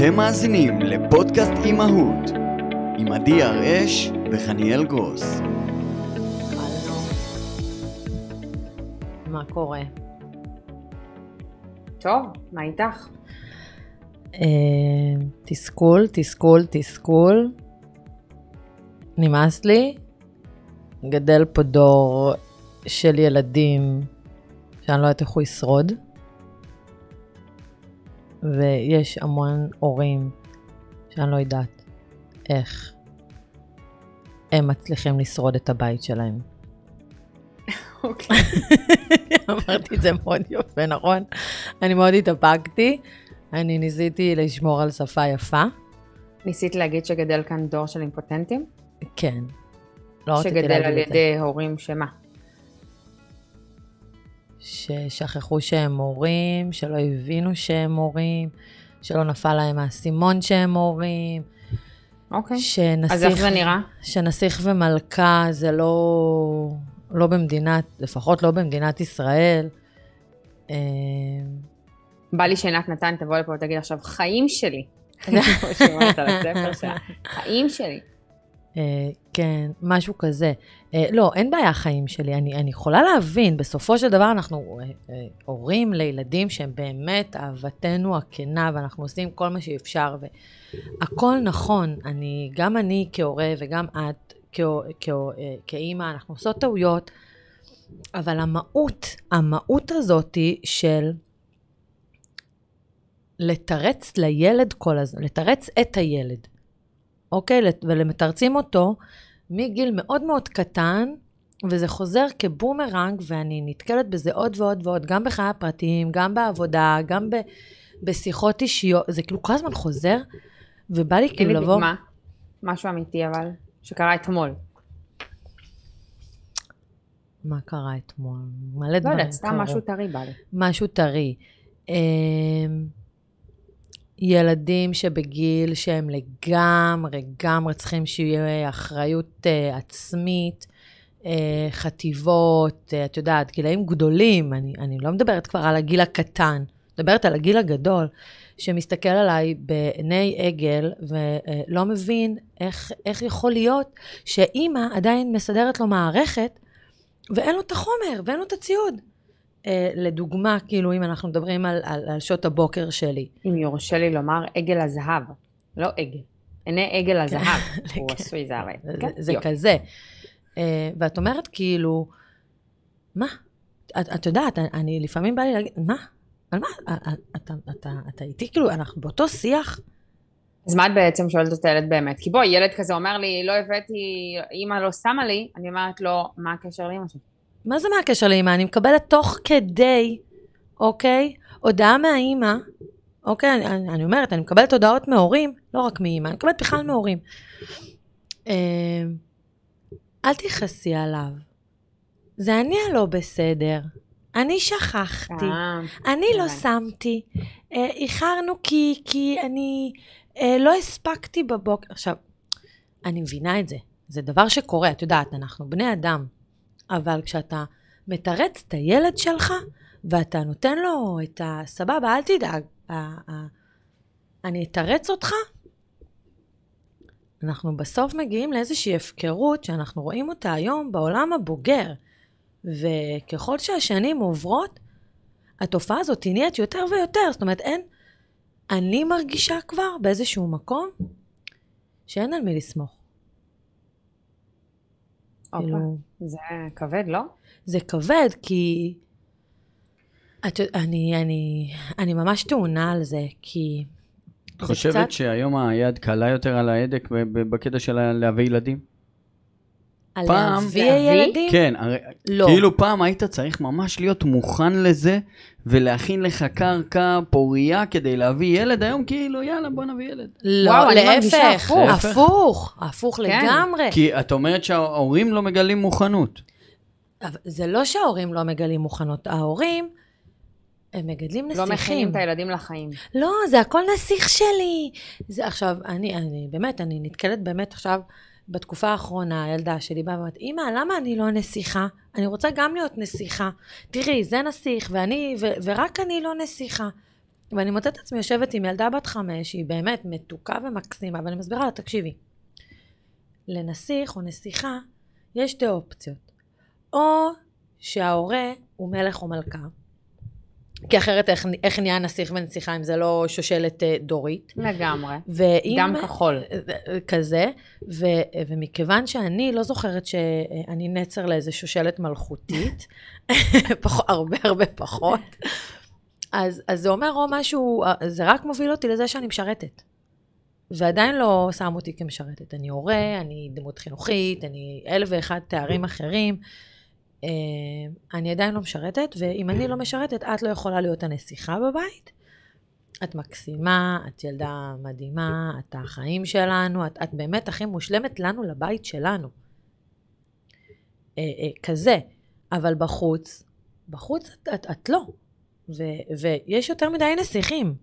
אתם מאזינים לפודקאסט אימהות עם עדי הראש וחניאל גרוס. מה קורה? טוב, מה איתך? אה, תסכול, תסכול, תסכול. נמאס לי. גדל פה דור של ילדים שאני לא יודעת איך הוא ישרוד. ויש המון הורים שאני לא יודעת איך הם מצליחים לשרוד את הבית שלהם. אוקיי. אמרתי את זה מאוד יפה, נכון? אני מאוד התאפקתי. אני ניסיתי לשמור על שפה יפה. ניסית להגיד שגדל כאן דור של אימפוטנטים? כן. לא רציתי שגדל להגיד על את זה. ידי הורים שמה? ששכחו שהם הורים, שלא הבינו שהם הורים, שלא נפל להם האסימון שהם הורים, אוקיי. שנסיך, אז איך זה נראה? שנסיך ומלכה זה לא, לא במדינת, לפחות לא במדינת ישראל. אה, בא לי שעינת נתן תבוא לפה ותגיד עכשיו, חיים שלי. שלה. חיים שלי. אה, כן, משהו כזה. אה, לא, אין בעיה חיים שלי, אני, אני יכולה להבין, בסופו של דבר אנחנו אה, אה, הורים לילדים שהם באמת אהבתנו הכנה, ואנחנו עושים כל מה שאפשר, והכל נכון. אני, גם אני כהורה וגם את כאימא, אנחנו עושות טעויות, אבל המהות, המהות הזאתי של לתרץ לילד כל הזמן, לתרץ את הילד. אוקיי? ולמתרצים אותו מגיל מאוד מאוד קטן, וזה חוזר כבומרנג, ואני נתקלת בזה עוד ועוד ועוד, גם בחיי הפרטיים, גם בעבודה, גם ב, בשיחות אישיות, זה כאילו כל הזמן חוזר, ובא לי תן כאילו לי לבוא... דוגמה. משהו אמיתי אבל, שקרה אתמול. מה קרה אתמול? מלא לא דברים יודעת, סתם קרו. משהו טרי בא לי. משהו טרי. ילדים שבגיל שהם לגמרי, לגמרי צריכים שיהיה אחריות אה, עצמית, אה, חטיבות, אה, את יודעת, גילאים גדולים, אני, אני לא מדברת כבר על הגיל הקטן, מדברת על הגיל הגדול, שמסתכל עליי בעיני עגל ולא מבין איך, איך יכול להיות שאימא עדיין מסדרת לו מערכת ואין לו את החומר ואין לו את הציוד. אה, לדוגמה, כאילו, אם אנחנו מדברים על, על, על שעות הבוקר שלי. אם יורשה לי לומר, עגל הזהב. לא עגל. עיני עגל הזהב. הוא כן. עשוי זהב. זה, כן, זה יופי. כזה. אה, ואת אומרת, כאילו, מה? את, את יודעת, אני לפעמים בא לי להגיד, מה? על מה? אה, אה, אתה, אתה, אתה איתי, כאילו, אנחנו באותו שיח? אז מה את בעצם שואלת את הילד באמת? כי בואי, ילד כזה אומר לי, לא הבאתי, אימא לא שמה לי, אני אומרת לו, מה הקשר לאמא שלי? מה זה מה הקשר לאמא? אני מקבלת תוך כדי, אוקיי? הודעה מהאימא, אוקיי? אני, אני, אני אומרת, אני מקבלת הודעות מהורים, לא רק מאימא, אני מקבלת בכלל מהורים. אה, אל תכעסי עליו. זה אני הלא בסדר. אני שכחתי. אני לא. שמתי. אה, איחרנו כי, כי אני אה, לא הספקתי בבוקר. עכשיו, אני מבינה את זה. זה דבר שקורה, את יודעת, אנחנו בני אדם. אבל כשאתה מתרץ את הילד שלך, ואתה נותן לו את הסבבה, אל תדאג, אני אתרץ אותך, אנחנו בסוף מגיעים לאיזושהי הפקרות שאנחנו רואים אותה היום בעולם הבוגר. וככל שהשנים עוברות, התופעה הזאת נהיית יותר ויותר. זאת אומרת, אין... אני מרגישה כבר באיזשהו מקום שאין על מי לסמוך. כאילו, זה כבד, לא? זה כבד, כי... את, יודעת, אני, אני, אני ממש טעונה על זה, כי... את חושבת קצת שהיום היד קלה יותר על ההדק בקטע של להביא ילדים? על פעם- להביא להביא? ילדים? כן, הרי לא. כאילו פעם היית צריך ממש להיות מוכן לזה ולהכין לך קרקע פורייה כדי להביא ילד, היום כאילו יאללה בוא נביא ילד. לא, וואו, להפך, הפוך. הפוך, הפוך כן. לגמרי. כי את אומרת שההורים לא מגלים מוכנות. אבל זה לא שההורים לא מגלים מוכנות, ההורים, הם מגדלים לא נסיכים. מכינים את הילדים לחיים. לא, זה הכל נסיך שלי. זה עכשיו, אני, אני, באמת, אני נתקלת באמת עכשיו, בתקופה האחרונה, הילדה שלי באה ואומרת, אמא, למה אני לא נסיכה? אני רוצה גם להיות נסיכה. תראי, זה נסיך, ואני, ו, ורק אני לא נסיכה. ואני מוצאת את עצמי יושבת עם ילדה בת חמש, שהיא באמת מתוקה ומקסימה, ואני מסבירה לה, תקשיבי, לנסיך או נסיכה יש שתי אופציות. או שההורה הוא מלך או מלכה, כי אחרת איך, איך נהיה נסיך ונסיכה אם זה לא שושלת אה, דורית. לגמרי. ואם... גם כחול. כזה, ו, ומכיוון שאני לא זוכרת שאני נצר לאיזה שושלת מלכותית, פח, הרבה הרבה פחות, אז, אז זה אומר או משהו, זה רק מוביל אותי לזה שאני משרתת. ועדיין לא שם אותי כמשרתת. אני הורה, אני דמות חינוכית, אני אלף ואחד תארים אחרים. אה, אני עדיין לא משרתת, ואם אני לא משרתת, את לא יכולה להיות הנסיכה בבית. את מקסימה, את ילדה מדהימה, את החיים שלנו, את, את באמת הכי מושלמת לנו לבית שלנו. אה, אה, כזה. אבל בחוץ, בחוץ את, את, את לא. ו, ויש יותר מדי נסיכים.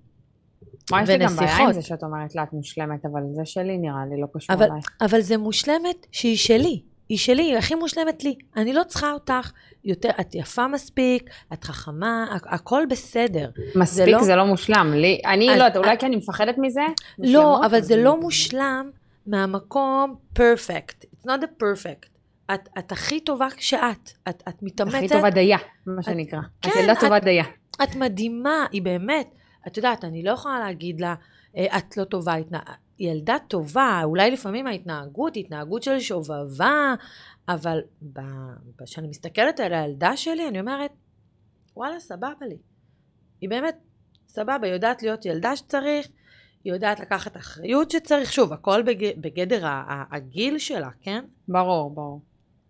מה יש לי גם בעיה עם זה שאת אומרת לה את מושלמת, אבל זה שלי נראה לי, לא קשור אבל, אלייך. אבל זה מושלמת שהיא שלי. היא שלי, היא הכי מושלמת לי. אני לא צריכה אותך יותר, את יפה מספיק, את חכמה, הכ- הכל בסדר. מספיק לא- זה לא מושלם. לי, אני אז- לא יודעת, אולי כי אני מפחדת מזה? לא, אבל זה אני- לא מושלם מהמקום perfect. It's not a perfect. את, את הכי טובה כשאת. את, את מתאמצת. הכי טובה דייה, מה שנקרא. את כן, ילדה את- טובה דייה. את מדהימה, היא באמת. את יודעת, אני לא יכולה להגיד לה, "אה, את לא טובה, ילדה טובה, אולי לפעמים ההתנהגות היא התנהגות של שובבה, אבל כשאני מסתכלת על הילדה שלי, אני אומרת, וואלה, סבבה לי. היא באמת סבבה, יודעת להיות ילדה שצריך, היא יודעת לקחת אחריות שצריך, שוב, הכל בג... בגדר הגיל שלה, כן? ברור, ברור.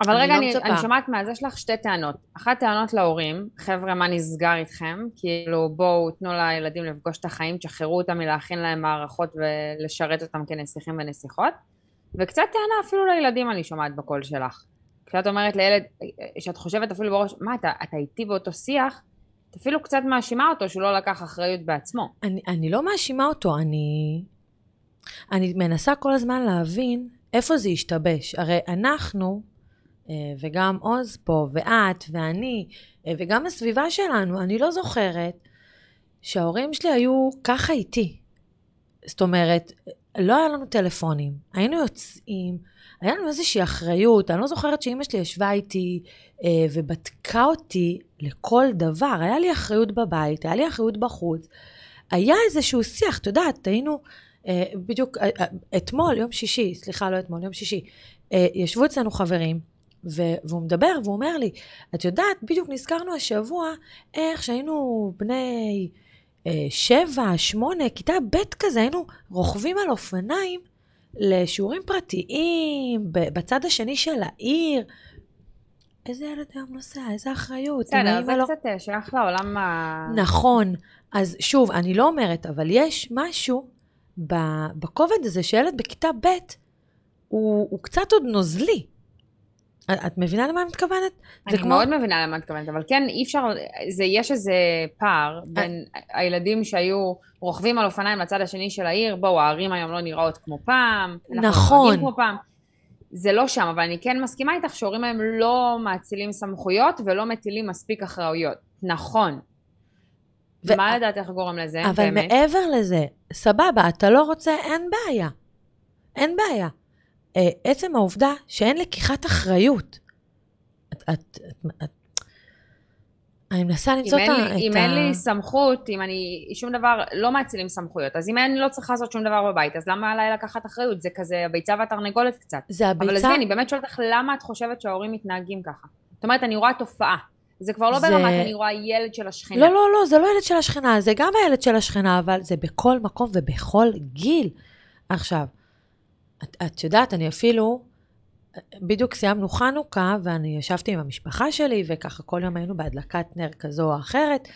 אבל אני רגע, לא אני, מצפה. אני שומעת מה, אז יש לך שתי טענות. אחת טענות להורים, חבר'ה, מה נסגר איתכם? כאילו, בואו, תנו לילדים לפגוש את החיים, תשחררו אותם מלהכין להם מערכות ולשרת אותם כנסיכים ונסיכות. וקצת טענה אפילו לילדים אני שומעת בקול שלך. כשאת אומרת לילד, שאת חושבת אפילו בראש, מה, אתה, אתה איתי באותו שיח? את אפילו קצת מאשימה אותו שהוא לא לקח אחריות בעצמו. אני, אני לא מאשימה אותו, אני... אני מנסה כל הזמן להבין איפה זה השתבש. הרי אנחנו, וגם עוז פה, ואת, ואני, אה, וגם הסביבה שלנו, אני לא זוכרת שההורים שלי היו ככה איתי. זאת אומרת, לא היה לנו טלפונים, היינו יוצאים, היה לנו איזושהי אחריות, אני לא זוכרת שאימא שלי ישבה איתי אה, ובדקה אותי לכל דבר, היה לי אחריות בבית, היה לי אחריות בחוץ. היה איזשהו שיח, את יודעת, היינו, אה, בדיוק אה, אה, אתמול, יום שישי, סליחה, לא אתמול, יום שישי, אה, ישבו אצלנו חברים, ו- והוא מדבר, והוא אומר לי, את יודעת, בדיוק נזכרנו השבוע איך שהיינו בני אה, שבע, שמונה, כיתה ב' כזה, היינו רוכבים על אופניים לשיעורים פרטיים, בצד השני של העיר. איזה ילד היום נוסע, איזה אחריות. בסדר, זה לא... קצת אה, שייך לעולם ה... נכון. אז שוב, אני לא אומרת, אבל יש משהו בכובד הזה שילד בכיתה ב' הוא, הוא קצת עוד נוזלי. את, מבינה למה אני מתכוונת? אני מאוד מבינה למה את מתכוונת, אבל כן, אי אפשר, זה, יש איזה פער בין הילדים שהיו רוכבים על אופניים לצד השני של העיר, בואו, הערים היום לא נראות כמו פעם, אנחנו נכון. נוהגים כמו פעם. זה לא שם, אבל אני כן מסכימה איתך שהורים היום לא מאצילים סמכויות ולא מטילים מספיק אחראויות. נכון. ו- מה לדעתך גורם לזה, אבל באמת? מעבר לזה, סבבה, אתה לא רוצה, אין בעיה. אין בעיה. אה, עצם העובדה שאין לקיחת אחריות. את, את, את, את, אני מנסה למצוא את ה... אם. אין לי סמכות, אם אני שום דבר, לא מאצילים סמכויות, אז אם אני לא צריכה לעשות שום דבר בבית, אז למה עליי לקחת אחריות? זה כזה הביצה והתרנגולת קצת. זה אבל הביצה... עזבי, אני באמת שואלת אותך למה את חושבת שההורים מתנהגים ככה? זאת אומרת, אני רואה תופעה. זה כבר לא זה- ברמת אני רואה ילד של השכנה. לא, לא, לא, זה לא ילד של השכנה, זה גם הילד של השכנה, אבל זה בכל מקום ובכל גיל. עכשיו, את, את יודעת, אני אפילו, בדיוק סיימנו חנוכה, ואני ישבתי עם המשפחה שלי, וככה כל יום היינו בהדלקת נר כזו או אחרת,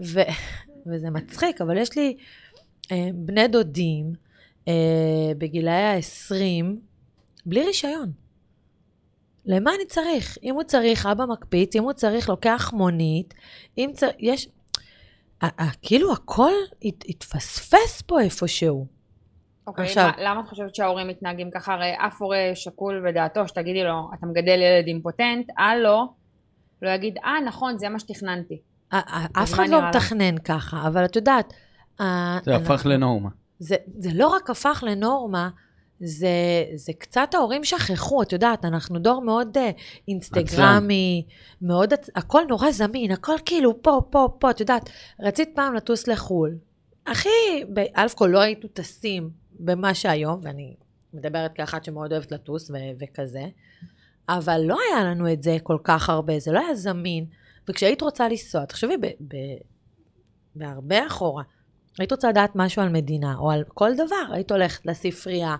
ו, וזה מצחיק, אבל יש לי אה, בני דודים אה, בגילאי ה-20, בלי רישיון. למה אני צריך? אם הוא צריך, אבא מקפיץ, אם הוא צריך, לוקח מונית, אם צריך, יש... ה- ה- כאילו הכל הת- התפספס פה איפשהו. אוקיי, עכשיו- מה- למה את חושבת שההורים מתנהגים ככה? הרי אף הורה שקול בדעתו, שתגידי לו, אתה מגדל ילד אימפוטנט, הלו, לא יגיד, אה, נכון, זה מה שתכננתי. אף אחד לא? מתכנן ככה, אבל את יודעת, אה, זה הפך לנורמה. זה, זה לא רק הפך לנורמה, זה, זה קצת ההורים שכחו, את יודעת, אנחנו דור מאוד uh, אינסטגרמי, מאוד, הכל נורא זמין, הכל כאילו פה, פה, פה, את יודעת, רצית פעם לטוס לחו"ל. ב- א' כל לא היינו טסים במה שהיום, ואני מדברת כאחת שמאוד אוהבת לטוס ו- וכזה, אבל לא היה לנו את זה כל כך הרבה, זה לא היה זמין. וכשהיית רוצה לנסוע, תחשבי, ב- ב- בהרבה אחורה, היית רוצה לדעת משהו על מדינה, או על כל דבר, היית הולכת לספרייה,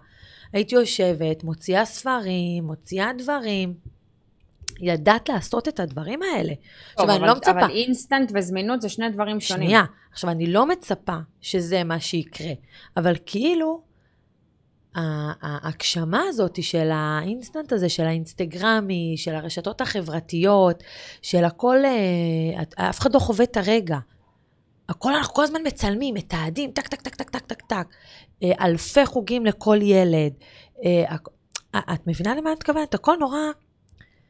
היית יושבת, מוציאה ספרים, מוציאה דברים. ידעת לעשות את הדברים האלה. עכשיו, טוב, אני אבל- לא מצפה, אבל אינסטנט וזמינות זה שני דברים שונים. שנייה, עכשיו, אני לא מצפה שזה מה שיקרה, אבל כאילו, ההגשמה הזאת של האינסטנט הזה, של האינסטגרמי, של הרשתות החברתיות, של הכל, אה, את- אף אחד לא חווה את הרגע. הכל, אנחנו כל הזמן מצלמים, מתעדים, טק, טק, טק, טק, טק, טק, טק. אה, אלפי חוגים לכל ילד. אה, את מבינה למה אני מתכוונת? הכל נורא...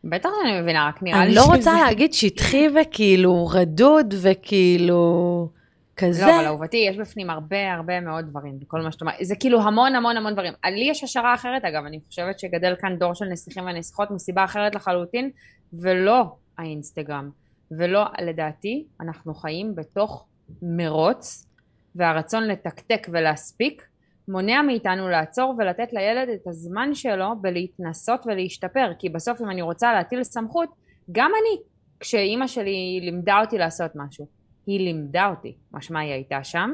בטח שאני מבינה, רק נראה לי אני לא רוצה להגיד שטחי וכאילו רדוד וכאילו כזה. לא, אבל אהובתי, יש בפנים הרבה הרבה מאוד דברים, בכל מה שאת אומרת. זה כאילו המון המון המון דברים. לי יש השערה אחרת, אגב, אני חושבת שגדל כאן דור של נסיכים ונסיכות מסיבה אחרת לחלוטין, ולא האינסטגרם. ולא, לדעתי, אנחנו חיים בתוך מרוץ, והרצון לתקתק ולהספיק, מונע מאיתנו לעצור ולתת לילד את הזמן שלו בלהתנסות ולהשתפר. כי בסוף אם אני רוצה להטיל סמכות, גם אני, כשאימא שלי לימדה אותי לעשות משהו, היא לימדה אותי, משמע היא הייתה שם,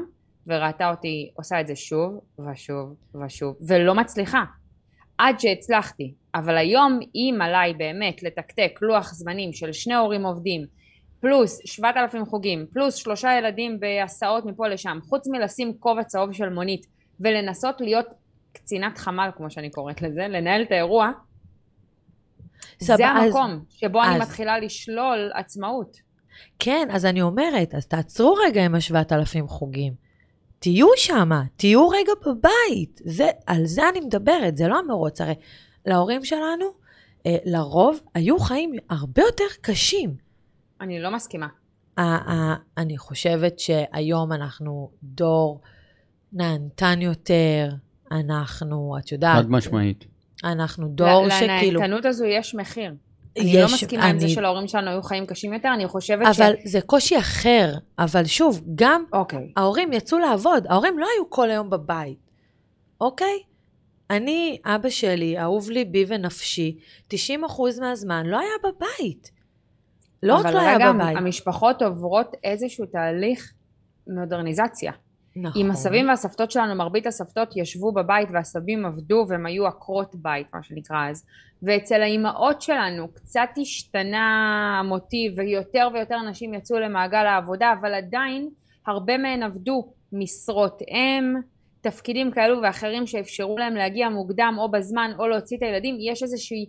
וראתה אותי עושה את זה שוב ושוב ושוב, ולא מצליחה. עד שהצלחתי. אבל היום אם עליי באמת לתקתק לוח זמנים של שני הורים עובדים, פלוס 7,000 חוגים, פלוס שלושה ילדים בהסעות מפה לשם, חוץ מלשים כובע צהוב של מונית ולנסות להיות קצינת חמ"ל, כמו שאני קוראת לזה, לנהל את האירוע, סבבה, זה אז- המקום שבו אני אז- מתחילה לשלול עצמאות. כן, אז אני אומרת, אז תעצרו רגע עם השבעת אלפים חוגים. תהיו שמה, תהיו רגע בבית. זה, על זה אני מדברת, זה לא המרוץ. הרי להורים שלנו, אה, לרוב, היו חיים הרבה יותר קשים. אני לא מסכימה. ה- ה- אני חושבת שהיום אנחנו דור נהנתן יותר, אנחנו, את יודעת, חד משמעית. אנחנו דור ל- שכאילו... לנהנתנות הזו יש מחיר. אני לא יש- מסכימה עם זה אני- שלהורים שלנו היו חיים קשים יותר, אני חושבת ש... אבל זה קושי אחר. אבל שוב, גם אוקיי. ההורים יצאו לעבוד, ההורים לא היו כל היום בבית, אוקיי? אני, אבא שלי, אהוב ליבי ונפשי, 90% מהזמן לא היה בבית. לא רק אבל לא היה רגע, בבית. המשפחות עוברות איזשהו תהליך מודרניזציה. נכון. עם הסבים והסבתות שלנו, מרבית הסבתות ישבו בבית והסבים עבדו והם היו עקרות בית, מה שנקרא אז. ואצל האימהות שלנו קצת השתנה המוטיב ויותר ויותר נשים יצאו למעגל העבודה, אבל עדיין הרבה מהן עבדו משרות אם, תפקידים כאלו ואחרים שאפשרו להם להגיע מוקדם או בזמן או להוציא את הילדים. יש איזושהי,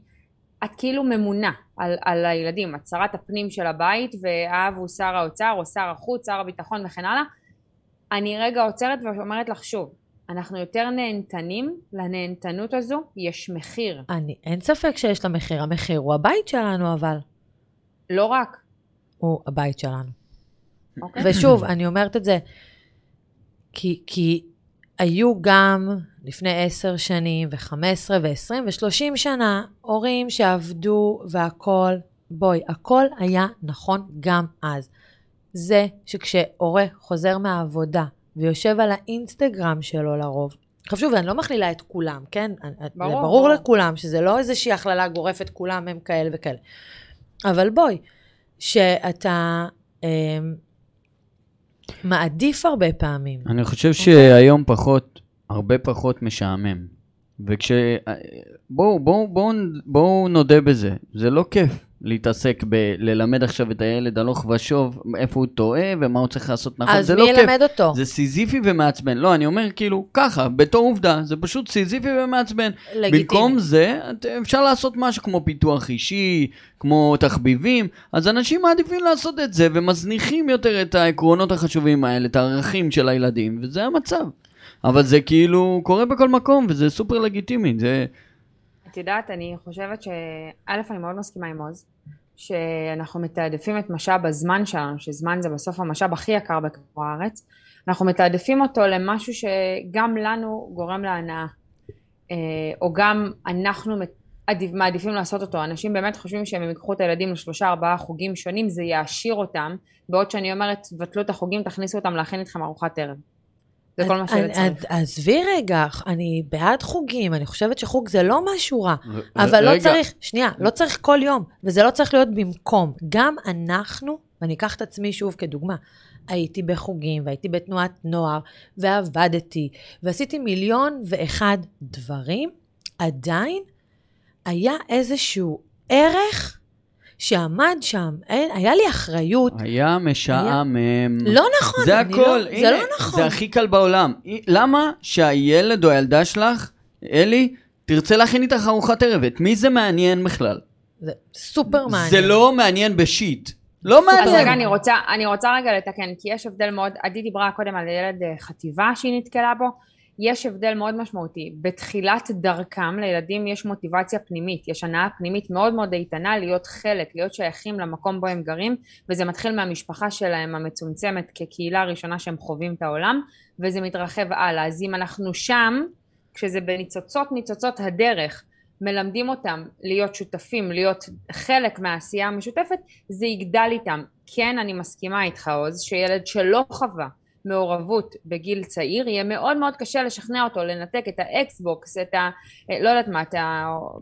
את כאילו ממונה על, על הילדים, את שרת הפנים של הבית והאב הוא שר האוצר או שר החוץ, שר הביטחון וכן הלאה. אני רגע עוצרת ואומרת לך שוב, אנחנו יותר נהנתנים, לנהנתנות הזו יש מחיר, אני, אין ספק שיש לה מחיר, המחיר הוא הבית שלנו, אבל לא רק, הוא הבית שלנו. אוקיי? ושוב, אני אומרת את זה כי, כי היו גם לפני עשר שנים, ו-15, ו-20, ו-30 שנה, הורים שעבדו והכול, בואי, הכל היה נכון גם אז. זה שכשהורה חוזר מהעבודה ויושב על האינסטגרם שלו לרוב, חשוב, אני לא מכלילה את כולם, כן? ברור, זה ברור. לכולם שזה לא איזושהי הכללה גורפת, כולם הם כאלה וכאלה. אבל בואי, שאתה אה, מעדיף הרבה פעמים. אני חושב שהיום פחות, הרבה פחות משעמם. וכש... בואו, בואו, בואו, בואו נודה בזה, זה לא כיף להתעסק בללמד עכשיו את הילד הלוך ושוב איפה הוא טועה ומה הוא צריך לעשות נכון, אז מי לא כיף. ילמד אותו? זה סיזיפי ומעצבן. לא, אני אומר כאילו, ככה, בתור עובדה, זה פשוט סיזיפי ומעצבן. לגיטימי. במקום זה, אפשר לעשות משהו כמו פיתוח אישי, כמו תחביבים, אז אנשים מעדיפים לעשות את זה ומזניחים יותר את העקרונות החשובים האלה, את הערכים של הילדים, וזה המצב. אבל זה כאילו קורה בכל מקום, וזה סופר לגיטימי, זה... את יודעת, אני חושבת שא', אני מאוד מסכימה עם עוז, שאנחנו מתעדפים את משאב הזמן שלנו, שזמן זה בסוף המשאב הכי יקר בכדור הארץ, אנחנו מתעדפים אותו למשהו שגם לנו גורם להנאה, אה, או גם אנחנו מעדיפים לעשות אותו. אנשים באמת חושבים שהם ייקחו את הילדים לשלושה ארבעה חוגים שונים, זה יעשיר אותם, בעוד שאני אומרת, תבטלו את החוגים, תכניסו אותם להכין איתכם ארוחת ערב. זה כל מה שילד צריך. עזבי רגע, אני בעד חוגים, אני חושבת שחוג זה לא משהו רע, אבל לא צריך, שנייה, לא צריך כל יום, וזה לא צריך להיות במקום. גם אנחנו, ואני אקח את עצמי שוב כדוגמה, הייתי בחוגים, והייתי בתנועת נוער, ועבדתי, ועשיתי מיליון ואחד דברים, עדיין היה איזשהו ערך שעמד שם, היה לי אחריות. היה משעמם. היה... לא נכון, זה הכל, לא, הנה, זה לא נכון. זה הכי קל בעולם. למה שהילד או הילדה שלך, אלי, תרצה להכין איתך ארוחת ערב? את מי זה מעניין בכלל? זה סופר מעניין. זה לא מעניין בשיט. לא מעניין. אז רגע, אני רוצה, אני רוצה רגע לתקן, כי יש הבדל מאוד, עדי דיברה קודם על ילד אה, חטיבה שהיא נתקלה בו. יש הבדל מאוד משמעותי. בתחילת דרכם לילדים יש מוטיבציה פנימית, יש הנאה פנימית מאוד מאוד איתנה להיות חלק, להיות שייכים למקום בו הם גרים, וזה מתחיל מהמשפחה שלהם המצומצמת כקהילה הראשונה שהם חווים את העולם, וזה מתרחב הלאה. אז אם אנחנו שם, כשזה בניצוצות ניצוצות הדרך, מלמדים אותם להיות שותפים, להיות חלק מהעשייה המשותפת, זה יגדל איתם. כן, אני מסכימה איתך עוז, שילד שלא חווה מעורבות בגיל צעיר, יהיה מאוד מאוד קשה לשכנע אותו לנתק את האקסבוקס, את ה... לא יודעת מה, את.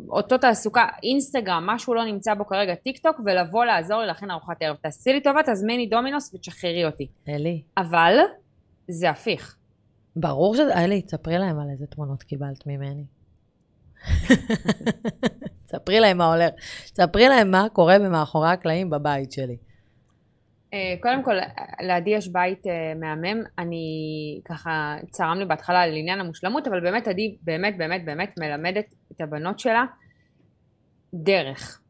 אותו תעסוקה, אינסטגרם, מה שהוא לא נמצא בו כרגע, טיק טוק, ולבוא לעזור לי להכין ארוחת ערב. תעשי לי טובה, תזמיני דומינוס ותשחררי אותי. אלי. אבל זה הפיך. ברור שזה, אלי, תספרי להם על איזה תמונות קיבלת ממני. תספרי להם מה הולך. תספרי להם מה קורה במאחורי הקלעים בבית שלי. אה, קודם כל, לעדי יש בית אה, מהמם, אני ככה, צרם לי בהתחלה על עניין המושלמות, אבל באמת עדי באמת באמת באמת מלמדת את הבנות שלה דרך,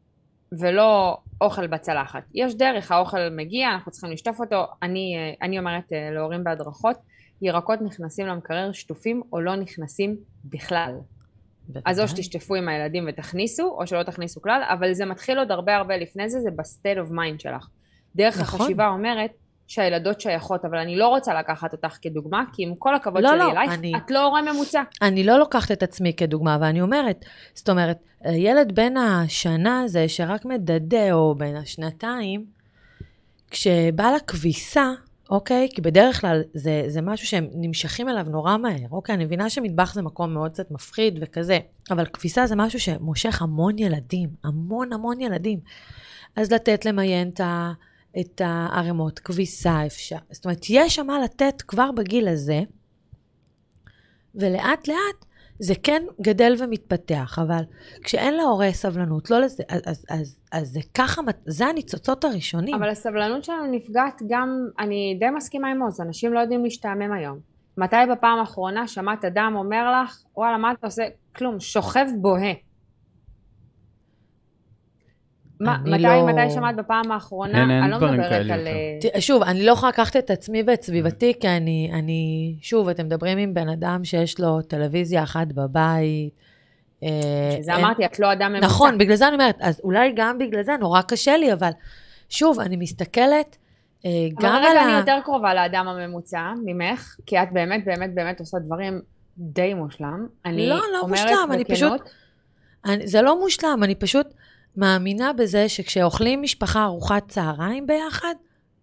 ולא אוכל בצלחת. יש דרך, האוכל מגיע, אנחנו צריכים לשטוף אותו, אני, אה, אני אומרת להורים בהדרכות, ירקות נכנסים למקרר שטופים או לא נכנסים בכלל. אז או שתשטפו עם הילדים ותכניסו, או שלא תכניסו כלל, אבל זה מתחיל עוד הרבה הרבה לפני זה, זה ב state of mind שלך. דרך נכון. החשיבה אומרת שהילדות שייכות, אבל אני לא רוצה לקחת אותך כדוגמה, כי עם כל הכבוד לא, שלי לא, אלייך, אני, את לא הורה ממוצע. אני לא לוקחת את עצמי כדוגמה, ואני אומרת, זאת אומרת, ילד בן השנה הזה, שרק מדדה, או בן השנתיים, כשבא לכביסה, אוקיי? כי בדרך כלל זה, זה משהו שהם נמשכים אליו נורא מהר. אוקיי, אני מבינה שמטבח זה מקום מאוד קצת מפחיד וכזה, אבל כביסה זה משהו שמושך המון ילדים, המון המון ילדים. אז לתת למיין את ה... את הערימות, כביסה אפשר. זאת אומרת, יש שם מה לתת כבר בגיל הזה, ולאט לאט זה כן גדל ומתפתח, אבל כשאין להורה סבלנות, לא לזה, אז, אז, אז, אז זה ככה, זה הניצוצות הראשונים. אבל הסבלנות שלנו נפגעת גם, אני די מסכימה עם עוז, אנשים לא יודעים להשתעמם היום. מתי בפעם האחרונה שמעת אדם אומר לך, וואלה, מה אתה עושה? כלום, שוכב בוהה. מתי, לא... מתי שמעת בפעם האחרונה? אין, אין אני לא מדברת על... אה, שוב, אני לא יכולה לקחת את עצמי ואת סביבתי, כי אני, אני, שוב, אתם מדברים עם בן אדם שיש לו טלוויזיה אחת בבית. אה, שזה אין... אמרתי, את לא אדם ממוצע. נכון, בגלל זה אני אומרת, אז אולי גם בגלל זה נורא קשה לי, אבל שוב, אני מסתכלת אה, גם על ה... אבל רגע, אני יותר קרובה לאדם הממוצע ממך, כי את באמת, באמת, באמת עושה דברים די מושלם. אני לא, לא מושלם, אני פשוט... אני, זה לא מושלם, אני פשוט... מאמינה בזה שכשאוכלים משפחה ארוחת צהריים ביחד,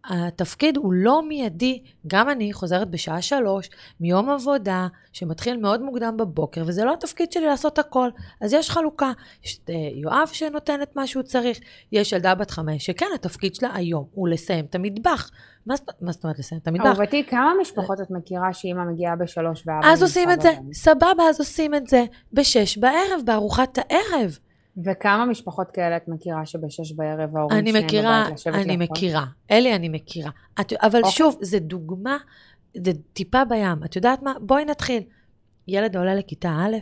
התפקיד הוא לא מיידי. גם אני חוזרת בשעה שלוש מיום עבודה שמתחיל מאוד מוקדם בבוקר, וזה לא התפקיד שלי לעשות הכל. אז יש חלוקה. יש את אה, יואב שנותן את מה שהוא צריך, יש ילדה בת חמש, שכן, התפקיד שלה היום הוא לסיים את המטבח. מה, מה זאת אומרת לסיים את המטבח? אהובתי, כמה משפחות את מכירה שאימא מגיעה בשלוש ואבא... אז עושים את זה, סבבה, אז עושים את זה בשש בערב, בארוחת הערב. וכמה משפחות כאלה את מכירה שבשש בערב ההורים שלהם בבית לשבת לאכול? אני מכירה. אלי, אני מכירה. את, אבל אוקיי. שוב, זה דוגמה, זה טיפה בים. את יודעת מה? בואי נתחיל. ילד עולה לכיתה א',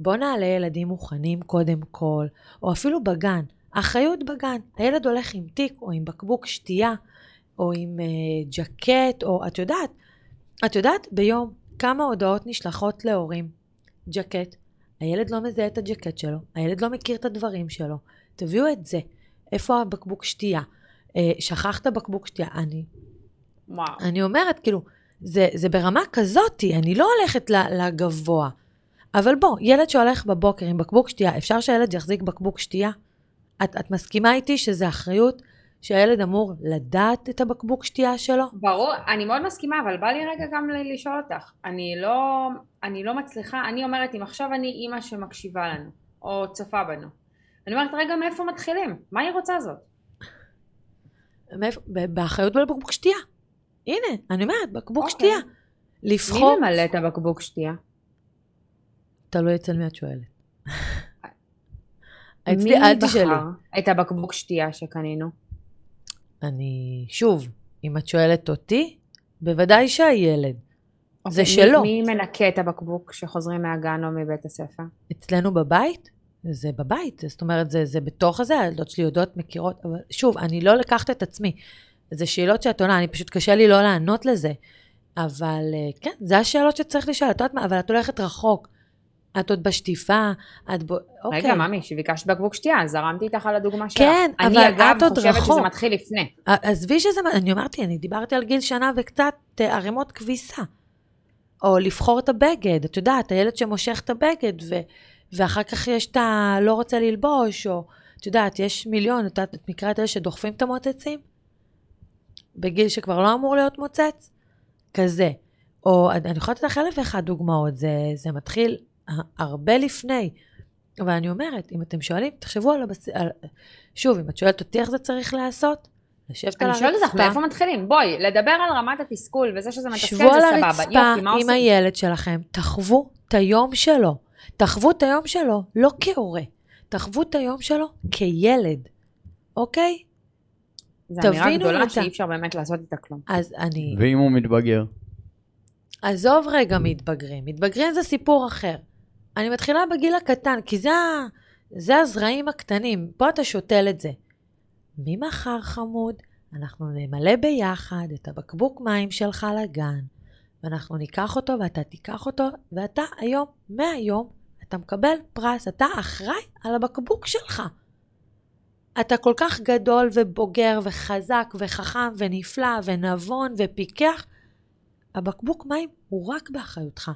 בוא נעלה ילדים מוכנים קודם כל, או אפילו בגן. אחריות בגן. הילד הולך עם תיק, או עם בקבוק שתייה, או עם uh, ג'קט, או את יודעת, את יודעת ביום כמה הודעות נשלחות להורים? ג'קט, הילד לא מזהה את הג'קט שלו, הילד לא מכיר את הדברים שלו. תביאו את זה. איפה הבקבוק שתייה? אה, שכחת בקבוק שתייה. אני... וואו. אני אומרת, כאילו, זה, זה ברמה כזאתי, אני לא הולכת לגבוה. אבל בוא, ילד שהולך בבוקר עם בקבוק שתייה, אפשר שהילד יחזיק בקבוק שתייה? את, את מסכימה איתי שזו אחריות שהילד אמור לדעת את הבקבוק שתייה שלו? ברור, אני מאוד מסכימה, אבל בא לי רגע גם לשאול אותך. אני לא, אני לא מצליחה, אני אומרת, אם עכשיו אני אימא שמקשיבה לנו, או צופה בנו, אני אומרת, רגע, מאיפה מתחילים? מה היא רוצה זאת? באחריות בבקבוק שתייה. הנה, אני אומרת, בקבוק okay. אוקיי. שתייה. לבחור... מי ממלא את הבקבוק שתייה? תלוי אצל מי את שואלת. מי בחר את הבקבוק שתייה שקנינו? אני, שוב, אם את שואלת אותי, בוודאי שהילד. Okay, זה אוקיי, שלו. מי מנקה את הבקבוק כשחוזרים מהגן או מבית הספר? אצלנו בבית? זה בבית, זאת אומרת, זה, זה בתוך הזה, הילדות שלי יודעות, מכירות, אבל שוב, אני לא לקחת את עצמי. זה שאלות שאת עונה, אני פשוט קשה לי לא לענות לזה. אבל אה, כן, זה השאלות שצריך לשאול, את יודעת מה, אבל את הולכת רחוק. את עוד בשטיפה, את בו... אוקיי. רגע, ממי, שביקשת בקבוק שתייה, זרמתי איתך על הדוגמה שלך. כן, אבל את עוד רחוק. אני אגב חושבת שזה מתחיל לפני. עזבי שזה, אני אמרתי, אני דיברתי על גיל שנה וקצת אה, ערימות כביסה. או לבחור את הבגד, את יודעת, הילד שמושך את הבגד, ו, ואחר כך יש את ה... לא רוצה ללבוש, או, את יודעת, יש מיליון, את, את מכירה את אלה שדוחפים את המוצצים? בגיל שכבר לא אמור להיות מוצץ? כזה. או אני יכולה לתת לך אלף ואחת דוגמאות, זה, זה מתחיל הרבה לפני. אבל אני אומרת, אם אתם שואלים, תחשבו על הבסיס... על... שוב, אם את שואלת אותי איך זה צריך להיעשות, לשבת על הרצפה. אני שואלת אותך, מאיפה מתחילים? בואי, לדבר על רמת התסכול וזה שזה מתסכל זה סבבה. שבו על הרצפה עם הילד שלכם, תחוו את היום שלו. תחוו את היום שלו, לא כהורה. תחוו את היום שלו כילד, אוקיי? זו אמירה גדולה שאי אפשר באמת לעשות איתה כלום. אז אני... ואם הוא מתבגר? עזוב רגע מתבגרים. מתבגרים זה סיפור אחר. אני מתחילה בגיל הקטן, כי זה, זה הזרעים הקטנים. פה אתה שותל את זה. ממחר, חמוד, אנחנו נמלא ביחד את הבקבוק מים שלך לגן, ואנחנו ניקח אותו ואתה תיקח אותו, ואתה היום, מהיום, אתה מקבל פרס, אתה אחראי על הבקבוק שלך. אתה כל כך גדול ובוגר וחזק וחכם ונפלא ונבון ופיקח, הבקבוק מים הוא רק באחריותך.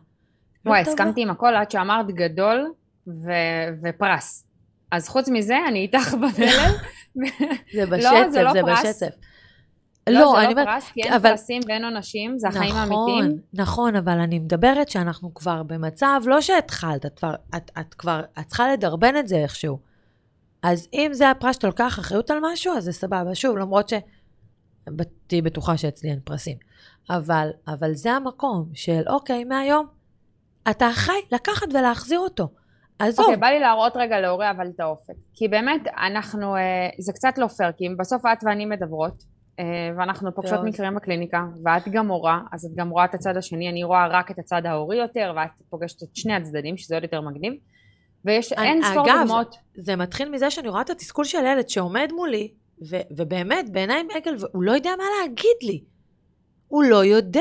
לא וואי, הסכמתי עם הכל עד שאמרת גדול ו- ופרס. אז חוץ מזה, אני איתך במלל. זה בשצף, לא, זה, לא זה פרס. בשצף. לא, לא, זה לא פרס, כי אין אבל... פרסים ואין עונשים, זה החיים נכון, האמיתיים. נכון, אבל אני מדברת שאנחנו כבר במצב, לא שהתחלת, את, כבר, את, את כבר, את צריכה לדרבן את זה איכשהו. אז אם זה הפרס שאתה לוקח אחריות על משהו, אז זה סבבה. שוב, למרות ש... תהיי בטוחה שאצלי אין פרסים. אבל, אבל זה המקום של, אוקיי, מהיום, אתה אחראי לקחת ולהחזיר אותו. עזוב. אוקיי, בא לי להראות רגע להורי אבל את האופק. כי באמת, אנחנו, אה, זה קצת לא פייר, כי בסוף את ואני מדברות, אה, ואנחנו פוגשות מקרים בקליניקה, ואת גם מורה, אז את גם רואה את הצד השני, אני רואה רק את הצד ההורי יותר, ואת פוגשת את שני הצדדים, שזה עוד יותר מגניב. ויש אין ספור דוגמאות. אגב, זה מתחיל מזה שאני רואה את התסכול של ילד שעומד מולי, ו- ובאמת, בעיניים עגל, הוא לא יודע מה להגיד לי. הוא לא יודע.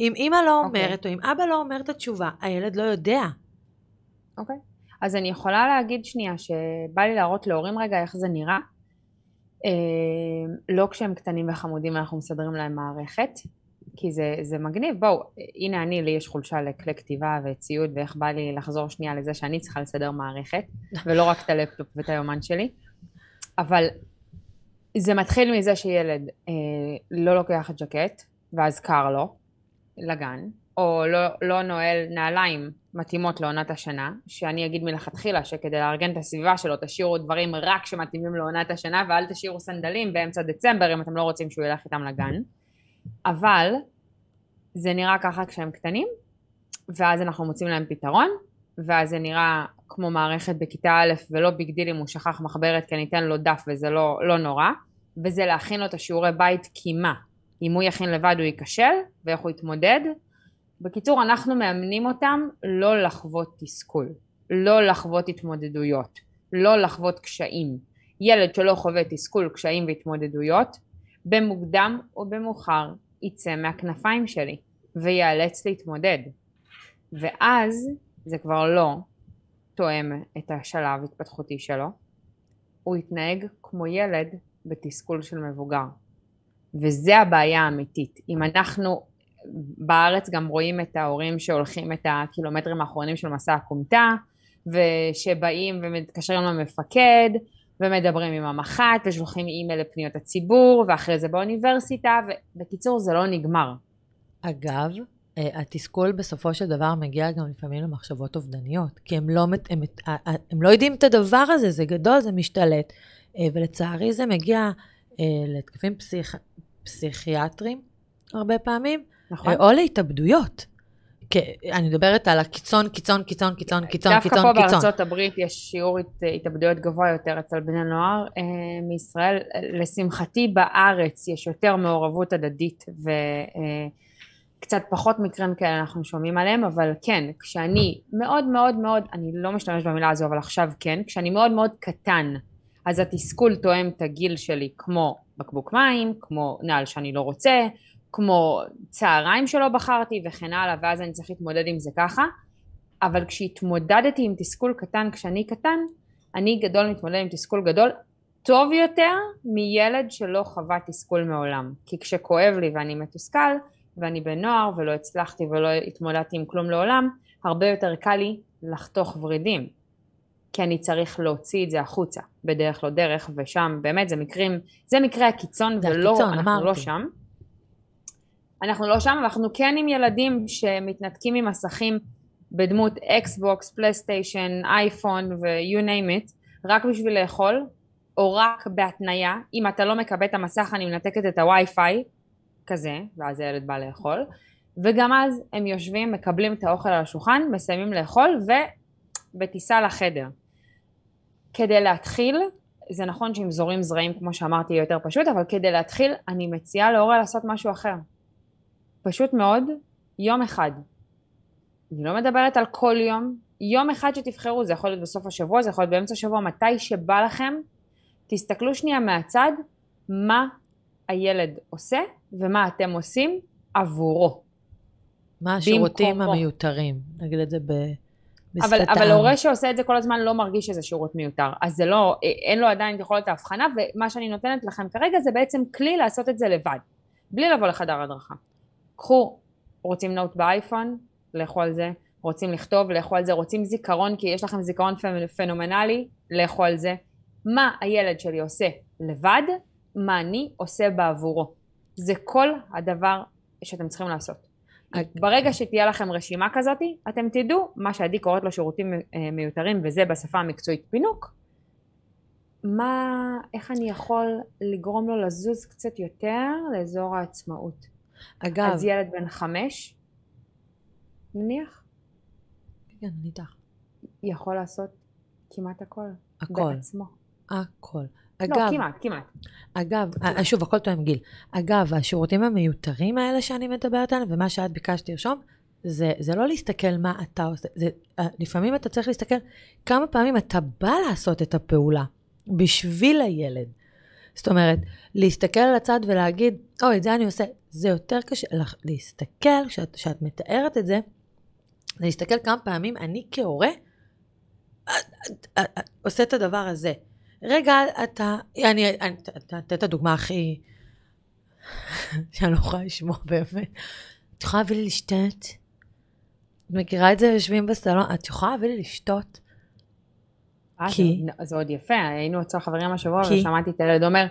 אם אימא לא אוקיי. אומרת, okay. או אם אבא לא אומר את התשובה, הילד לא יודע. אוקיי. Okay. אז אני יכולה להגיד שנייה, שבא לי להראות להורים רגע איך זה נראה. אה, לא כשהם קטנים וחמודים אנחנו מסדרים להם מערכת, כי זה, זה מגניב. בואו, הנה אני, לי יש חולשה לכלי כתיבה וציוד, ואיך בא לי לחזור שנייה לזה שאני צריכה לסדר מערכת, ולא רק את הלפטופ ואת היומן שלי. אבל זה מתחיל מזה שילד אה, לא לוקח את ג'קט, ואז קר לו, לגן, או לא, לא נועל נעליים מתאימות לעונת השנה, שאני אגיד מלכתחילה שכדי לארגן את הסביבה שלו תשאירו דברים רק שמתאימים לעונת השנה ואל תשאירו סנדלים באמצע דצמבר אם אתם לא רוצים שהוא ילך איתם לגן. אבל זה נראה ככה כשהם קטנים, ואז אנחנו מוצאים להם פתרון, ואז זה נראה כמו מערכת בכיתה א' ולא big deal אם הוא שכח מחברת כי אני אתן לו דף וזה לא, לא נורא, וזה להכין לו את השיעורי בית כי מה? אם הוא יכין לבד הוא ייכשל ואיך הוא יתמודד. בקיצור אנחנו מאמנים אותם לא לחוות תסכול, לא לחוות התמודדויות, לא לחוות קשיים. ילד שלא חווה תסכול, קשיים והתמודדויות, במוקדם או במאוחר יצא מהכנפיים שלי וייאלץ להתמודד. ואז זה כבר לא תואם את השלב התפתחותי שלו, הוא יתנהג כמו ילד בתסכול של מבוגר. וזה הבעיה האמיתית. אם אנחנו, בארץ גם רואים את ההורים שהולכים את הקילומטרים האחרונים של מסע הכומתה, ושבאים ומתקשרים למפקד, ומדברים עם המח"ט, ושולחים אימייל לפניות הציבור, ואחרי זה באוניברסיטה, ובקיצור זה לא נגמר. אגב, אה, התסכול בסופו של דבר מגיע גם לפעמים למחשבות אובדניות, כי הם לא, הם, הם, הם לא יודעים את הדבר הזה, זה גדול, זה משתלט, אה, ולצערי זה מגיע אה, להתקפים פסיכ... פסיכיאטרים הרבה פעמים, נכון. או להתאבדויות. אני מדברת על הקיצון, קיצון, קיצון, קיצון, קיצון, קיצון, קיצון. דווקא פה בארצות הברית יש שיעור התאבדויות גבוה יותר אצל בני נוער אה, מישראל. לשמחתי בארץ יש יותר מעורבות הדדית וקצת אה, פחות מקרים כאלה אנחנו שומעים עליהם, אבל כן, כשאני מאוד מאוד מאוד, אני לא משתמשת במילה הזו, אבל עכשיו כן, כשאני מאוד מאוד קטן, אז התסכול תואם את הגיל שלי כמו בקבוק מים, כמו נעל שאני לא רוצה, כמו צהריים שלא בחרתי וכן הלאה, ואז אני צריך להתמודד עם זה ככה. אבל כשהתמודדתי עם תסכול קטן כשאני קטן, אני גדול מתמודד עם תסכול גדול טוב יותר מילד שלא חווה תסכול מעולם. כי כשכואב לי ואני מתוסכל, ואני בן נוער ולא הצלחתי ולא התמודדתי עם כלום לעולם, הרבה יותר קל לי לחתוך ורידים. כי אני צריך להוציא את זה החוצה, בדרך לא דרך, ושם באמת זה מקרים, זה מקרה הקיצון, ולא, הקיצון, אנחנו אמרתי. לא שם. אנחנו לא שם, אנחנו כן עם ילדים שמתנתקים ממסכים בדמות אקסבוקס, פלייסטיישן, אייפון ו-you name it, רק בשביל לאכול, או רק בהתניה, אם אתה לא מקבל את המסך אני מנתקת את הווי-פיי, כזה, ואז הילד בא לאכול, וגם אז הם יושבים, מקבלים את האוכל על השולחן, מסיימים לאכול, ובטיסה לחדר. כדי להתחיל, זה נכון שאם זורים זרעים כמו שאמרתי יהיה יותר פשוט, אבל כדי להתחיל אני מציעה להורה לעשות משהו אחר. פשוט מאוד, יום אחד. אני לא מדברת על כל יום, יום אחד שתבחרו, זה יכול להיות בסוף השבוע, זה יכול להיות באמצע השבוע, מתי שבא לכם, תסתכלו שנייה מהצד, מה הילד עושה ומה אתם עושים עבורו. מה השירותים המיותרים, נגיד את זה ב... אבל, אבל הורה שעושה את זה כל הזמן לא מרגיש שזה שירות מיותר, אז זה לא, אין לו עדיין יכולת ההבחנה, ומה שאני נותנת לכם כרגע זה בעצם כלי לעשות את זה לבד, בלי לבוא לחדר הדרכה. קחו, רוצים נוט באייפון, לכו על זה, רוצים לכתוב, לכו על זה, רוצים זיכרון, כי יש לכם זיכרון פנומנלי, לכו על זה. מה הילד שלי עושה לבד, מה אני עושה בעבורו. זה כל הדבר שאתם צריכים לעשות. ברגע שתהיה לכם רשימה כזאת, אתם תדעו מה שעדי קוראת לו שירותים אה, מיותרים, וזה בשפה המקצועית פינוק. מה, איך אני יכול לגרום לו לזוז קצת יותר לאזור העצמאות. אגב... אז ילד בן חמש, נניח? כן, אני איתך. יכול לעשות כמעט הכל. הכל. בעצמו. הכל. לא, אגב, לא, כמעט, כמעט. אגב, כמעט. שוב, הכל תואם גיל. אגב, השירותים המיותרים האלה שאני מדברת עליהם, ומה שאת ביקשת לרשום, זה, זה לא להסתכל מה אתה עושה, זה, לפעמים אתה צריך להסתכל כמה פעמים אתה בא לעשות את הפעולה בשביל הילד. זאת אומרת, להסתכל על הצד ולהגיד, אוי, את זה אני עושה, זה יותר קשה, להסתכל, כשאת מתארת את זה, להסתכל כמה פעמים אני כהורה עושה את הדבר הזה. רגע, אתה, אני, אתן את הדוגמה הכי, שאני לא יכולה לשמוע באמת. את יכולה להביא לי לשתות? את מכירה את זה, יושבים בסלון, את יכולה להביא לי לשתות? אה, כי... זה, עוד יפה, היינו אצל חברים השבוע. ושמעתי את הילד אומר,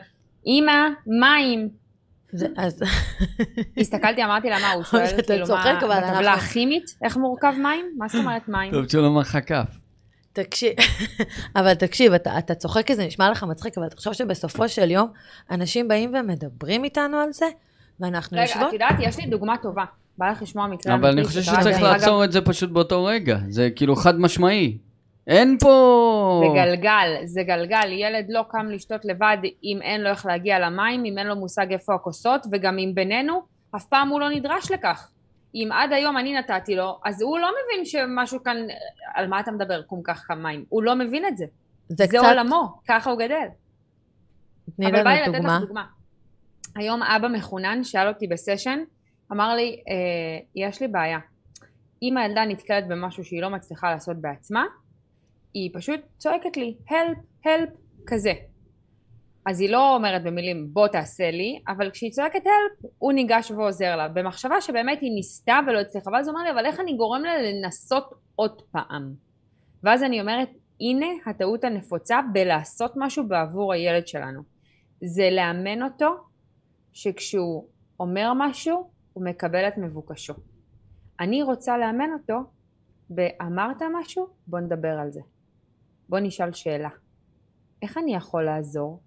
אמא, מים. זה, אז... הסתכלתי, אמרתי לה, מה, הוא שואל כאילו מה, בטבלה הכימית, איך מורכב מים? מה זאת אומרת מים? טוב שלא מרחה כף. תקשיב, אבל תקשיב, אתה, אתה צוחק כי זה נשמע לך מצחיק, אבל תחשוב שבסופו של יום, אנשים באים ומדברים איתנו על זה, ואנחנו יושבות... רגע, את יודעת, יש לי דוגמה טובה. בא לך לשמוע מקרה אבל אני חושב שצריך לעצור את זה פשוט באותו רגע, זה כאילו חד משמעי. אין פה... זה גלגל, זה גלגל. ילד לא קם לשתות לבד אם אין לו איך להגיע למים, אם אין לו מושג איפה הכוסות, וגם אם בינינו, אף פעם הוא לא נדרש לכך. אם עד היום אני נתתי לו, אז הוא לא מבין שמשהו כאן, על מה אתה מדבר, קום קח כמה מים. הוא לא מבין את זה. זה, זה קצת... עולמו, ככה הוא גדל. תני לנו דוגמה. דוגמה. היום אבא מחונן שאל אותי בסשן, אמר לי, אה, יש לי בעיה. אם הילדה נתקלת במשהו שהיא לא מצליחה לעשות בעצמה, היא פשוט צועקת לי, help, help, כזה. אז היא לא אומרת במילים בוא תעשה לי, אבל כשהיא צועקת help הוא ניגש ועוזר לה, במחשבה שבאמת היא ניסתה ולא הצליחה, ואז הוא אומר לי אבל איך אני גורם לה לנסות עוד פעם? ואז אני אומרת הנה הטעות הנפוצה בלעשות משהו בעבור הילד שלנו, זה לאמן אותו שכשהוא אומר משהו הוא מקבל את מבוקשו. אני רוצה לאמן אותו באמרת משהו? בוא נדבר על זה. בוא נשאל שאלה. איך אני יכול לעזור?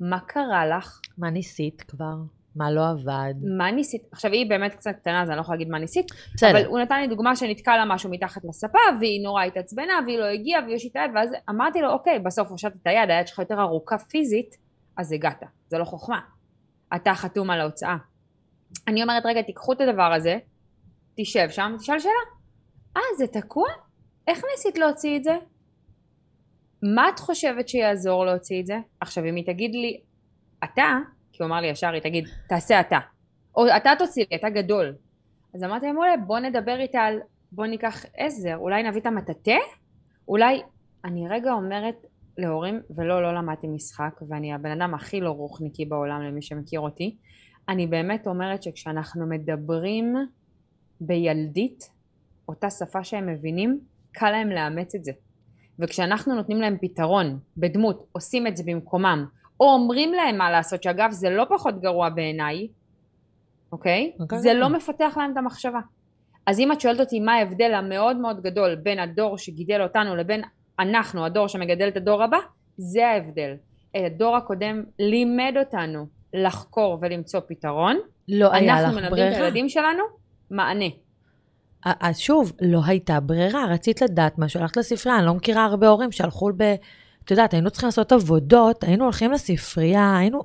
מה קרה לך? מה ניסית כבר? מה לא עבד? מה ניסית? עכשיו היא באמת קצת קטנה אז אני לא יכולה להגיד מה ניסית, בסדר. אבל הוא נתן לי דוגמה שנתקע לה משהו מתחת לספה והיא נורא התעצבנה והיא לא הגיעה והיא הושיטה יד ואז אמרתי לו אוקיי בסוף הושטת את היד, היד שלך יותר ארוכה פיזית אז הגעת, זה לא חוכמה. אתה חתום על ההוצאה. אני אומרת רגע תיקחו את הדבר הזה, תשב שם, תשאל שאלה. אה זה תקוע? איך ניסית להוציא את זה? מה את חושבת שיעזור להוציא את זה? עכשיו אם היא תגיד לי אתה, כי הוא אמר לי ישר, היא תגיד תעשה אתה. או אתה תוציא לי, אתה גדול. אז אמרתי לה מעולה, בוא נדבר איתה על, בוא ניקח עזר, אולי נביא את המטאטא? אולי, אני רגע אומרת להורים, ולא, לא למדתי משחק, ואני הבן אדם הכי לא רוחניקי בעולם למי שמכיר אותי, אני באמת אומרת שכשאנחנו מדברים בילדית, אותה שפה שהם מבינים, קל להם לאמץ את זה. וכשאנחנו נותנים להם פתרון בדמות, עושים את זה במקומם, או אומרים להם מה לעשות, שאגב זה לא פחות גרוע בעיניי, אוקיי? אוקיי. זה לא מפתח להם את המחשבה. אז אם את שואלת אותי מה ההבדל המאוד מאוד גדול בין הדור שגידל אותנו לבין אנחנו, הדור שמגדל את הדור הבא, זה ההבדל. הדור הקודם לימד אותנו לחקור ולמצוא פתרון, לא היה לך אנחנו מלמדים את ברירה. הילדים שלנו מענה. אז שוב, לא הייתה ברירה, רצית לדעת משהו, הלכת לספרייה, אני לא מכירה הרבה הורים שהלכו ב... את יודעת, היינו צריכים לעשות עבודות, היינו הולכים לספרייה, היינו...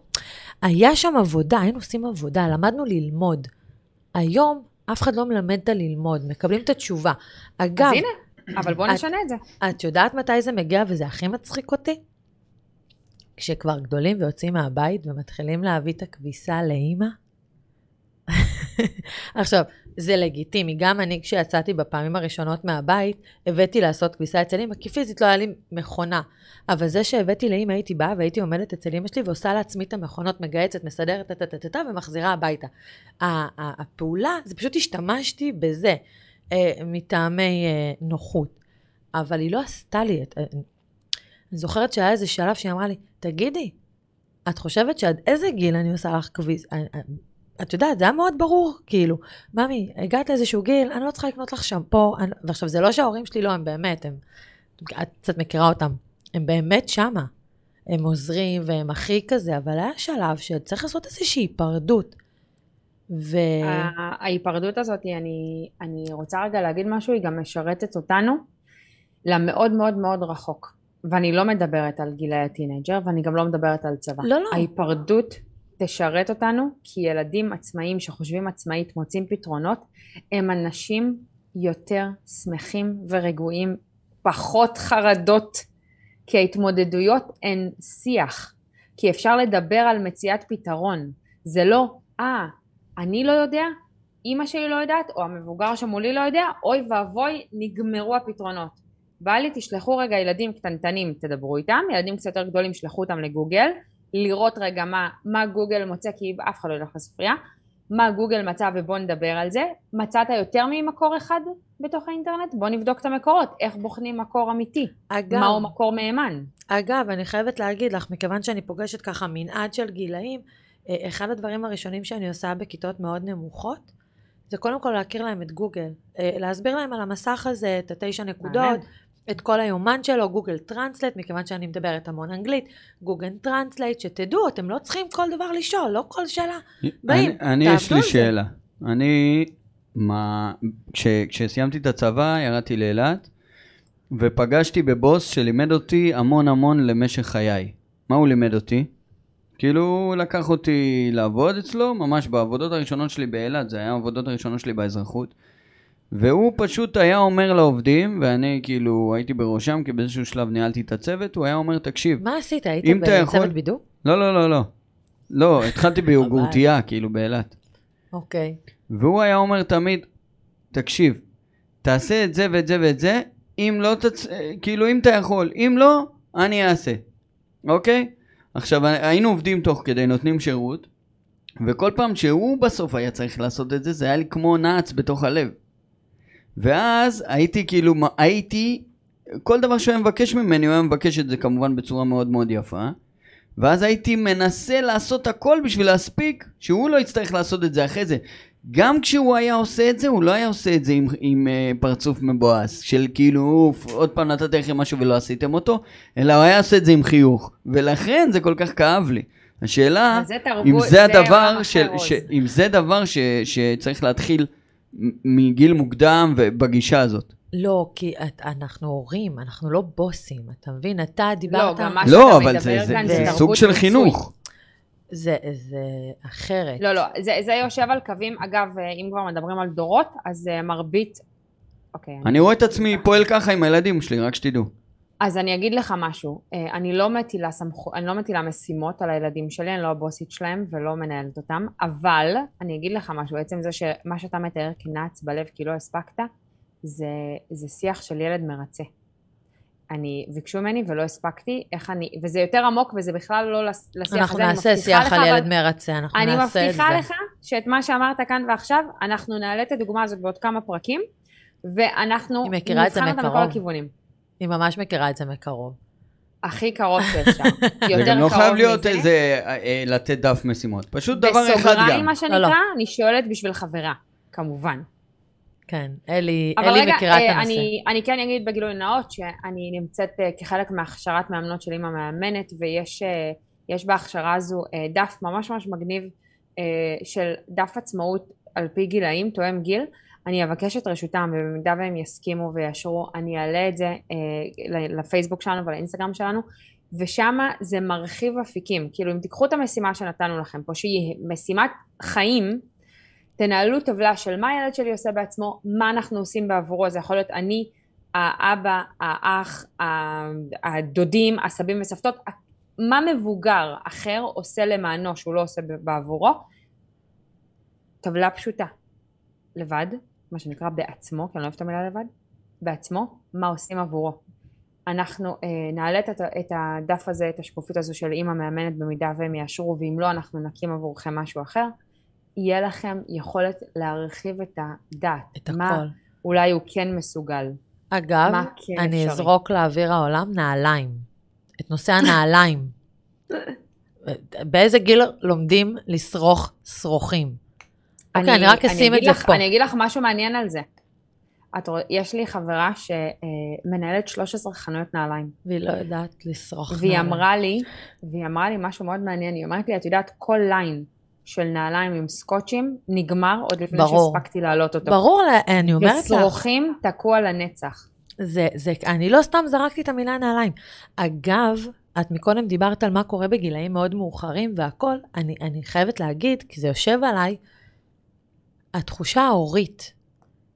היה שם עבודה, היינו עושים עבודה, למדנו ללמוד. היום אף אחד לא מלמד את הללמוד, מקבלים את התשובה. אגב, אז הנה, אבל בואו נשנה את זה. את יודעת מתי זה מגיע וזה הכי מצחיק אותי? כשכבר גדולים ויוצאים מהבית ומתחילים להביא את הכביסה לאימא. עכשיו, זה לגיטימי. גם אני, כשיצאתי בפעמים הראשונות מהבית, הבאתי לעשות כביסה אצל אמא, כי פיזית לא היה לי מכונה. אבל זה שהבאתי לאמא, הייתי באה והייתי עומדת אצל אמא שלי ועושה לעצמי את המכונות, מגהצת, מסדרת, טה-טה-טה, ומחזירה הביתה. הפעולה, זה פשוט השתמשתי בזה, אה, מטעמי אה, נוחות. אבל היא לא עשתה לי את... אני זוכרת שהיה איזה שלב שהיא אמרה לי, תגידי, את חושבת שעד איזה גיל אני עושה לך כביס? את יודעת, זה היה מאוד ברור, כאילו, ממי, הגעת לאיזשהו גיל, אני לא צריכה לקנות לך שמפו, אני... ועכשיו, זה לא שההורים שלי לא, הם באמת, הם, את קצת מכירה אותם, הם באמת שמה. הם עוזרים והם הכי כזה, אבל היה שלב שצריך לעשות איזושהי היפרדות. ו... ההיפרדות הזאת, אני, אני רוצה רגע להגיד משהו, היא גם משרתת אותנו למאוד מאוד מאוד רחוק. ואני לא מדברת על גילי הטינג'ר, ואני גם לא מדברת על צבא. לא, לא. ההיפרדות תשרת אותנו, כי ילדים עצמאיים שחושבים עצמאית מוצאים פתרונות, הם אנשים יותר שמחים ורגועים, פחות חרדות, כי ההתמודדויות הן שיח, כי אפשר לדבר על מציאת פתרון. זה לא, אה, אני לא יודע, אימא שלי לא יודעת, או המבוגר שמולי לא יודע, אוי ואבוי, נגמרו הפתרונות. בא לי, תשלחו רגע ילדים קטנטנים, תדברו איתם, ילדים קצת יותר גדולים, שלחו אותם לגוגל, לראות רגע מה, מה גוגל מוצא, כי אף אחד לא ילך לספרייה, מה גוגל מצא ובוא נדבר על זה. מצאת יותר ממקור אחד בתוך האינטרנט? בוא נבדוק את המקורות, איך בוחנים מקור אמיתי, אגב, מהו מקור מהימן. אגב, אני חייבת להגיד לך, מכיוון שאני פוגשת ככה מנעד של גילאים, אה, אחד הדברים הראשונים שאני עושה בכיתות מאוד נמוכות, זה קודם כל להכיר להם את גוגל. אה, להסביר להם על המסך הזה, את התשע נקודות. את כל היומן שלו, Google Translate, מכיוון שאני מדברת המון אנגלית, Google Translate, שתדעו, אתם לא צריכים כל דבר לשאול, לא כל שאלה. באים, אני, אני יש לי. שאלה. אני, מה, כש, כשסיימתי את הצבא, ירדתי לאילת, ופגשתי בבוס שלימד אותי המון המון למשך חיי. מה הוא לימד אותי? כאילו, הוא לקח אותי לעבוד אצלו, ממש בעבודות הראשונות שלי באילת, זה היה העבודות הראשונות שלי באזרחות. והוא פשוט היה אומר לעובדים, ואני כאילו הייתי בראשם, כי באיזשהו שלב ניהלתי את הצוות, הוא היה אומר, תקשיב, מה עשית? היית אתה יכול- בצוות בידור? לא, לא, לא, לא. לא, התחלתי ביוגורטייה, כאילו, באילת. אוקיי. והוא היה אומר תמיד, תקשיב, תעשה את זה ואת זה ואת זה, אם לא תצ... כאילו אם אתה יכול, אם לא, אני אעשה, אוקיי? עכשיו, היינו עובדים תוך כדי, נותנים שירות, וכל פעם שהוא בסוף היה צריך לעשות את זה, זה היה לי כמו נעץ בתוך הלב. ואז הייתי כאילו, הייתי, כל דבר שהוא היה מבקש ממני, הוא היה מבקש את זה כמובן בצורה מאוד מאוד יפה. ואז הייתי מנסה לעשות הכל בשביל להספיק, שהוא לא יצטרך לעשות את זה אחרי זה. גם כשהוא היה עושה את זה, הוא לא היה עושה את זה עם, עם uh, פרצוף מבואס, של כאילו, אוף, עוד פעם נתתי לכם משהו ולא עשיתם אותו, אלא הוא היה עושה את זה עם חיוך. ולכן זה כל כך כאב לי. השאלה, זה תרבות, אם זה זה הדבר, של, ש. אם זה דבר ש, שצריך להתחיל מגיל מוקדם ובגישה הזאת. לא, כי את, אנחנו הורים, אנחנו לא בוסים, אתה מבין? אתה דיברת... גם מה לא, שאתה אבל מדבר זה, זה, כאן זה, זה סוג של מיצוי. חינוך. זה, זה אחרת. לא, לא, זה, זה יושב על קווים, אגב, אה, אם כבר מדברים על דורות, אז אה, מרבית... אוקיי. אני רואה את עצמי פועל ככה עם הילדים שלי, רק שתדעו. אז אני אגיד לך משהו, אה, אני לא מטילה סמכו, אני לא מטילה משימות על הילדים שלי, אני לא הבוסית שלהם ולא מנהלת אותם, אבל אני אגיד לך משהו, עצם זה שמה שאתה מתאר כנעץ בלב כי לא הספקת, זה, זה שיח של ילד מרצה. אני, ביקשו ממני ולא הספקתי, איך אני, וזה יותר עמוק וזה בכלל לא לשיח אנחנו הזה, אני נעשה שיח על ילד מרצה, אנחנו אני נעשה את זה. מבטיחה לך שאת מה שאמרת כאן ועכשיו, אנחנו נעלה את הדוגמה הזאת בעוד כמה פרקים, ואנחנו נבחן אותה. מכל הכיוונים. היא ממש מכירה את זה מקרוב. הכי קרוב שאפשר. זה יותר גם לא קרוב חייב להיות. איזה, אה, לתת דף משימות. פשוט דבר אחד בסוגריים, גם. מה לא, שנקרא, לא. אני שואלת בשביל חברה, כמובן. כן, אלי, אבל אלי רגע, מכירה את אה, הנושא. אני, אני כן אגיד בגילוי נאות שאני נמצאת אה, כחלק מהכשרת מאמנות של אימא מאמנת ויש אה, יש בהכשרה הזו אה, דף ממש ממש מגניב אה, של דף עצמאות על פי גילאים, תואם גיל. אני אבקש את רשותם ובמידה והם יסכימו ויאשרו אני אעלה את זה אה, לפייסבוק שלנו ולאינסטגרם שלנו ושם זה מרחיב אפיקים, כאילו אם תיקחו את המשימה שנתנו לכם פה שהיא משימת חיים תנהלו טבלה של מה הילד שלי עושה בעצמו, מה אנחנו עושים בעבורו, זה יכול להיות אני, האבא, האח, הדודים, הסבים וסבתות, מה מבוגר אחר עושה למענו שהוא לא עושה בעבורו, טבלה פשוטה, לבד, מה שנקרא בעצמו, כי אני לא אוהבת את המילה לבד, בעצמו, מה עושים עבורו. אנחנו אה, נעלה את, את הדף הזה, את השקופית הזו של אימא מאמנת במידה והם יאשרו, ואם לא אנחנו נקים עבורכם משהו אחר. יהיה לכם יכולת להרחיב את הדעת. את מה הכל. אולי הוא כן מסוגל. אגב, מה כן אני אפשרי. אזרוק לאוויר העולם נעליים. את נושא הנעליים. באיזה גיל לומדים לשרוך שרוכים? אוקיי, אני רק אשים את זה לך, פה. אני אגיד לך משהו מעניין על זה. את רוא, יש לי חברה שמנהלת 13 חנויות נעליים. והיא לא יודעת לשרוך והיא נעליים. אמרה לי, והיא אמרה לי משהו מאוד מעניין, היא אומרת לי, את יודעת, כל ליין של נעליים עם סקוטשים נגמר עוד לפני ברור. שהספקתי להעלות אותו. ברור, אני אומרת לך, ושרוכים תקוע לנצח. זה, זה, אני לא סתם זרקתי את המילה נעליים. אגב, את מקודם דיברת על מה קורה בגילאים מאוד מאוחרים והכל, אני, אני חייבת להגיד, כי זה יושב עליי, התחושה ההורית.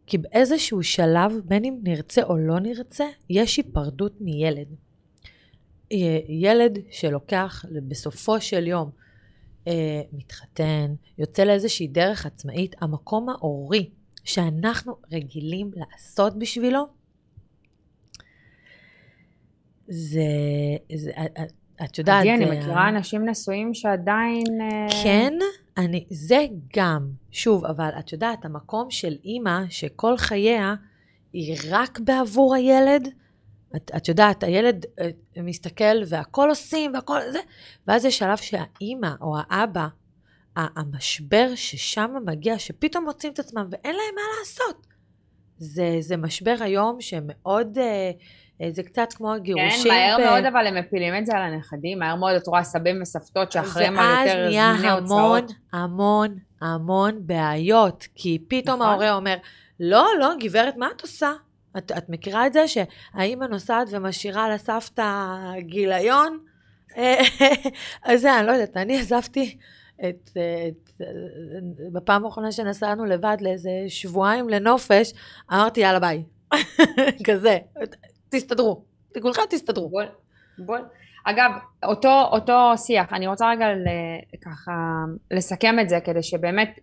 כי באיזשהו שלב, בין אם נרצה או לא נרצה, יש היפרדות מילד. ילד שלוקח בסופו של יום, אה, מתחתן, יוצא לאיזושהי דרך עצמאית, המקום ההורי שאנחנו רגילים לעשות בשבילו, זה, זה את, יודעת, עדי, אני מכירה אנשים נשואים שעדיין... אה, כן, אני, זה גם, שוב, אבל את יודעת, המקום של אימא שכל חייה היא רק בעבור הילד, את, את יודעת, הילד אה, מסתכל והכל עושים והכל זה, ואז יש שלב שהאימא או האבא, המשבר ששם מגיע, שפתאום מוצאים את עצמם ואין להם מה לעשות. זה, זה משבר היום שמאוד, אה, אה, זה קצת כמו הגירושים. כן, מהר ב- מאוד אבל הם מפילים את זה על הנכדים, מהר מאוד את רואה סבים וסבתות שאחריהם על ואז יותר נהיה זמני המון, הוצאות. המון, המון בעיות. כי פתאום נכון. ההורה אומר, לא, לא, גברת, מה את עושה? את, את מכירה את זה שהאימא נוסעת ומשאירה לסבתא גיליון? אז זה, אני לא יודעת, אני עזבתי את, את, בפעם האחרונה שנסענו לבד לאיזה שבועיים לנופש, אמרתי, יאללה, ביי. כזה, תסתדרו, כולכם תסתדרו. בול, בול. אגב, אותו, אותו שיח, אני רוצה רגע ל, ככה לסכם את זה, כדי שבאמת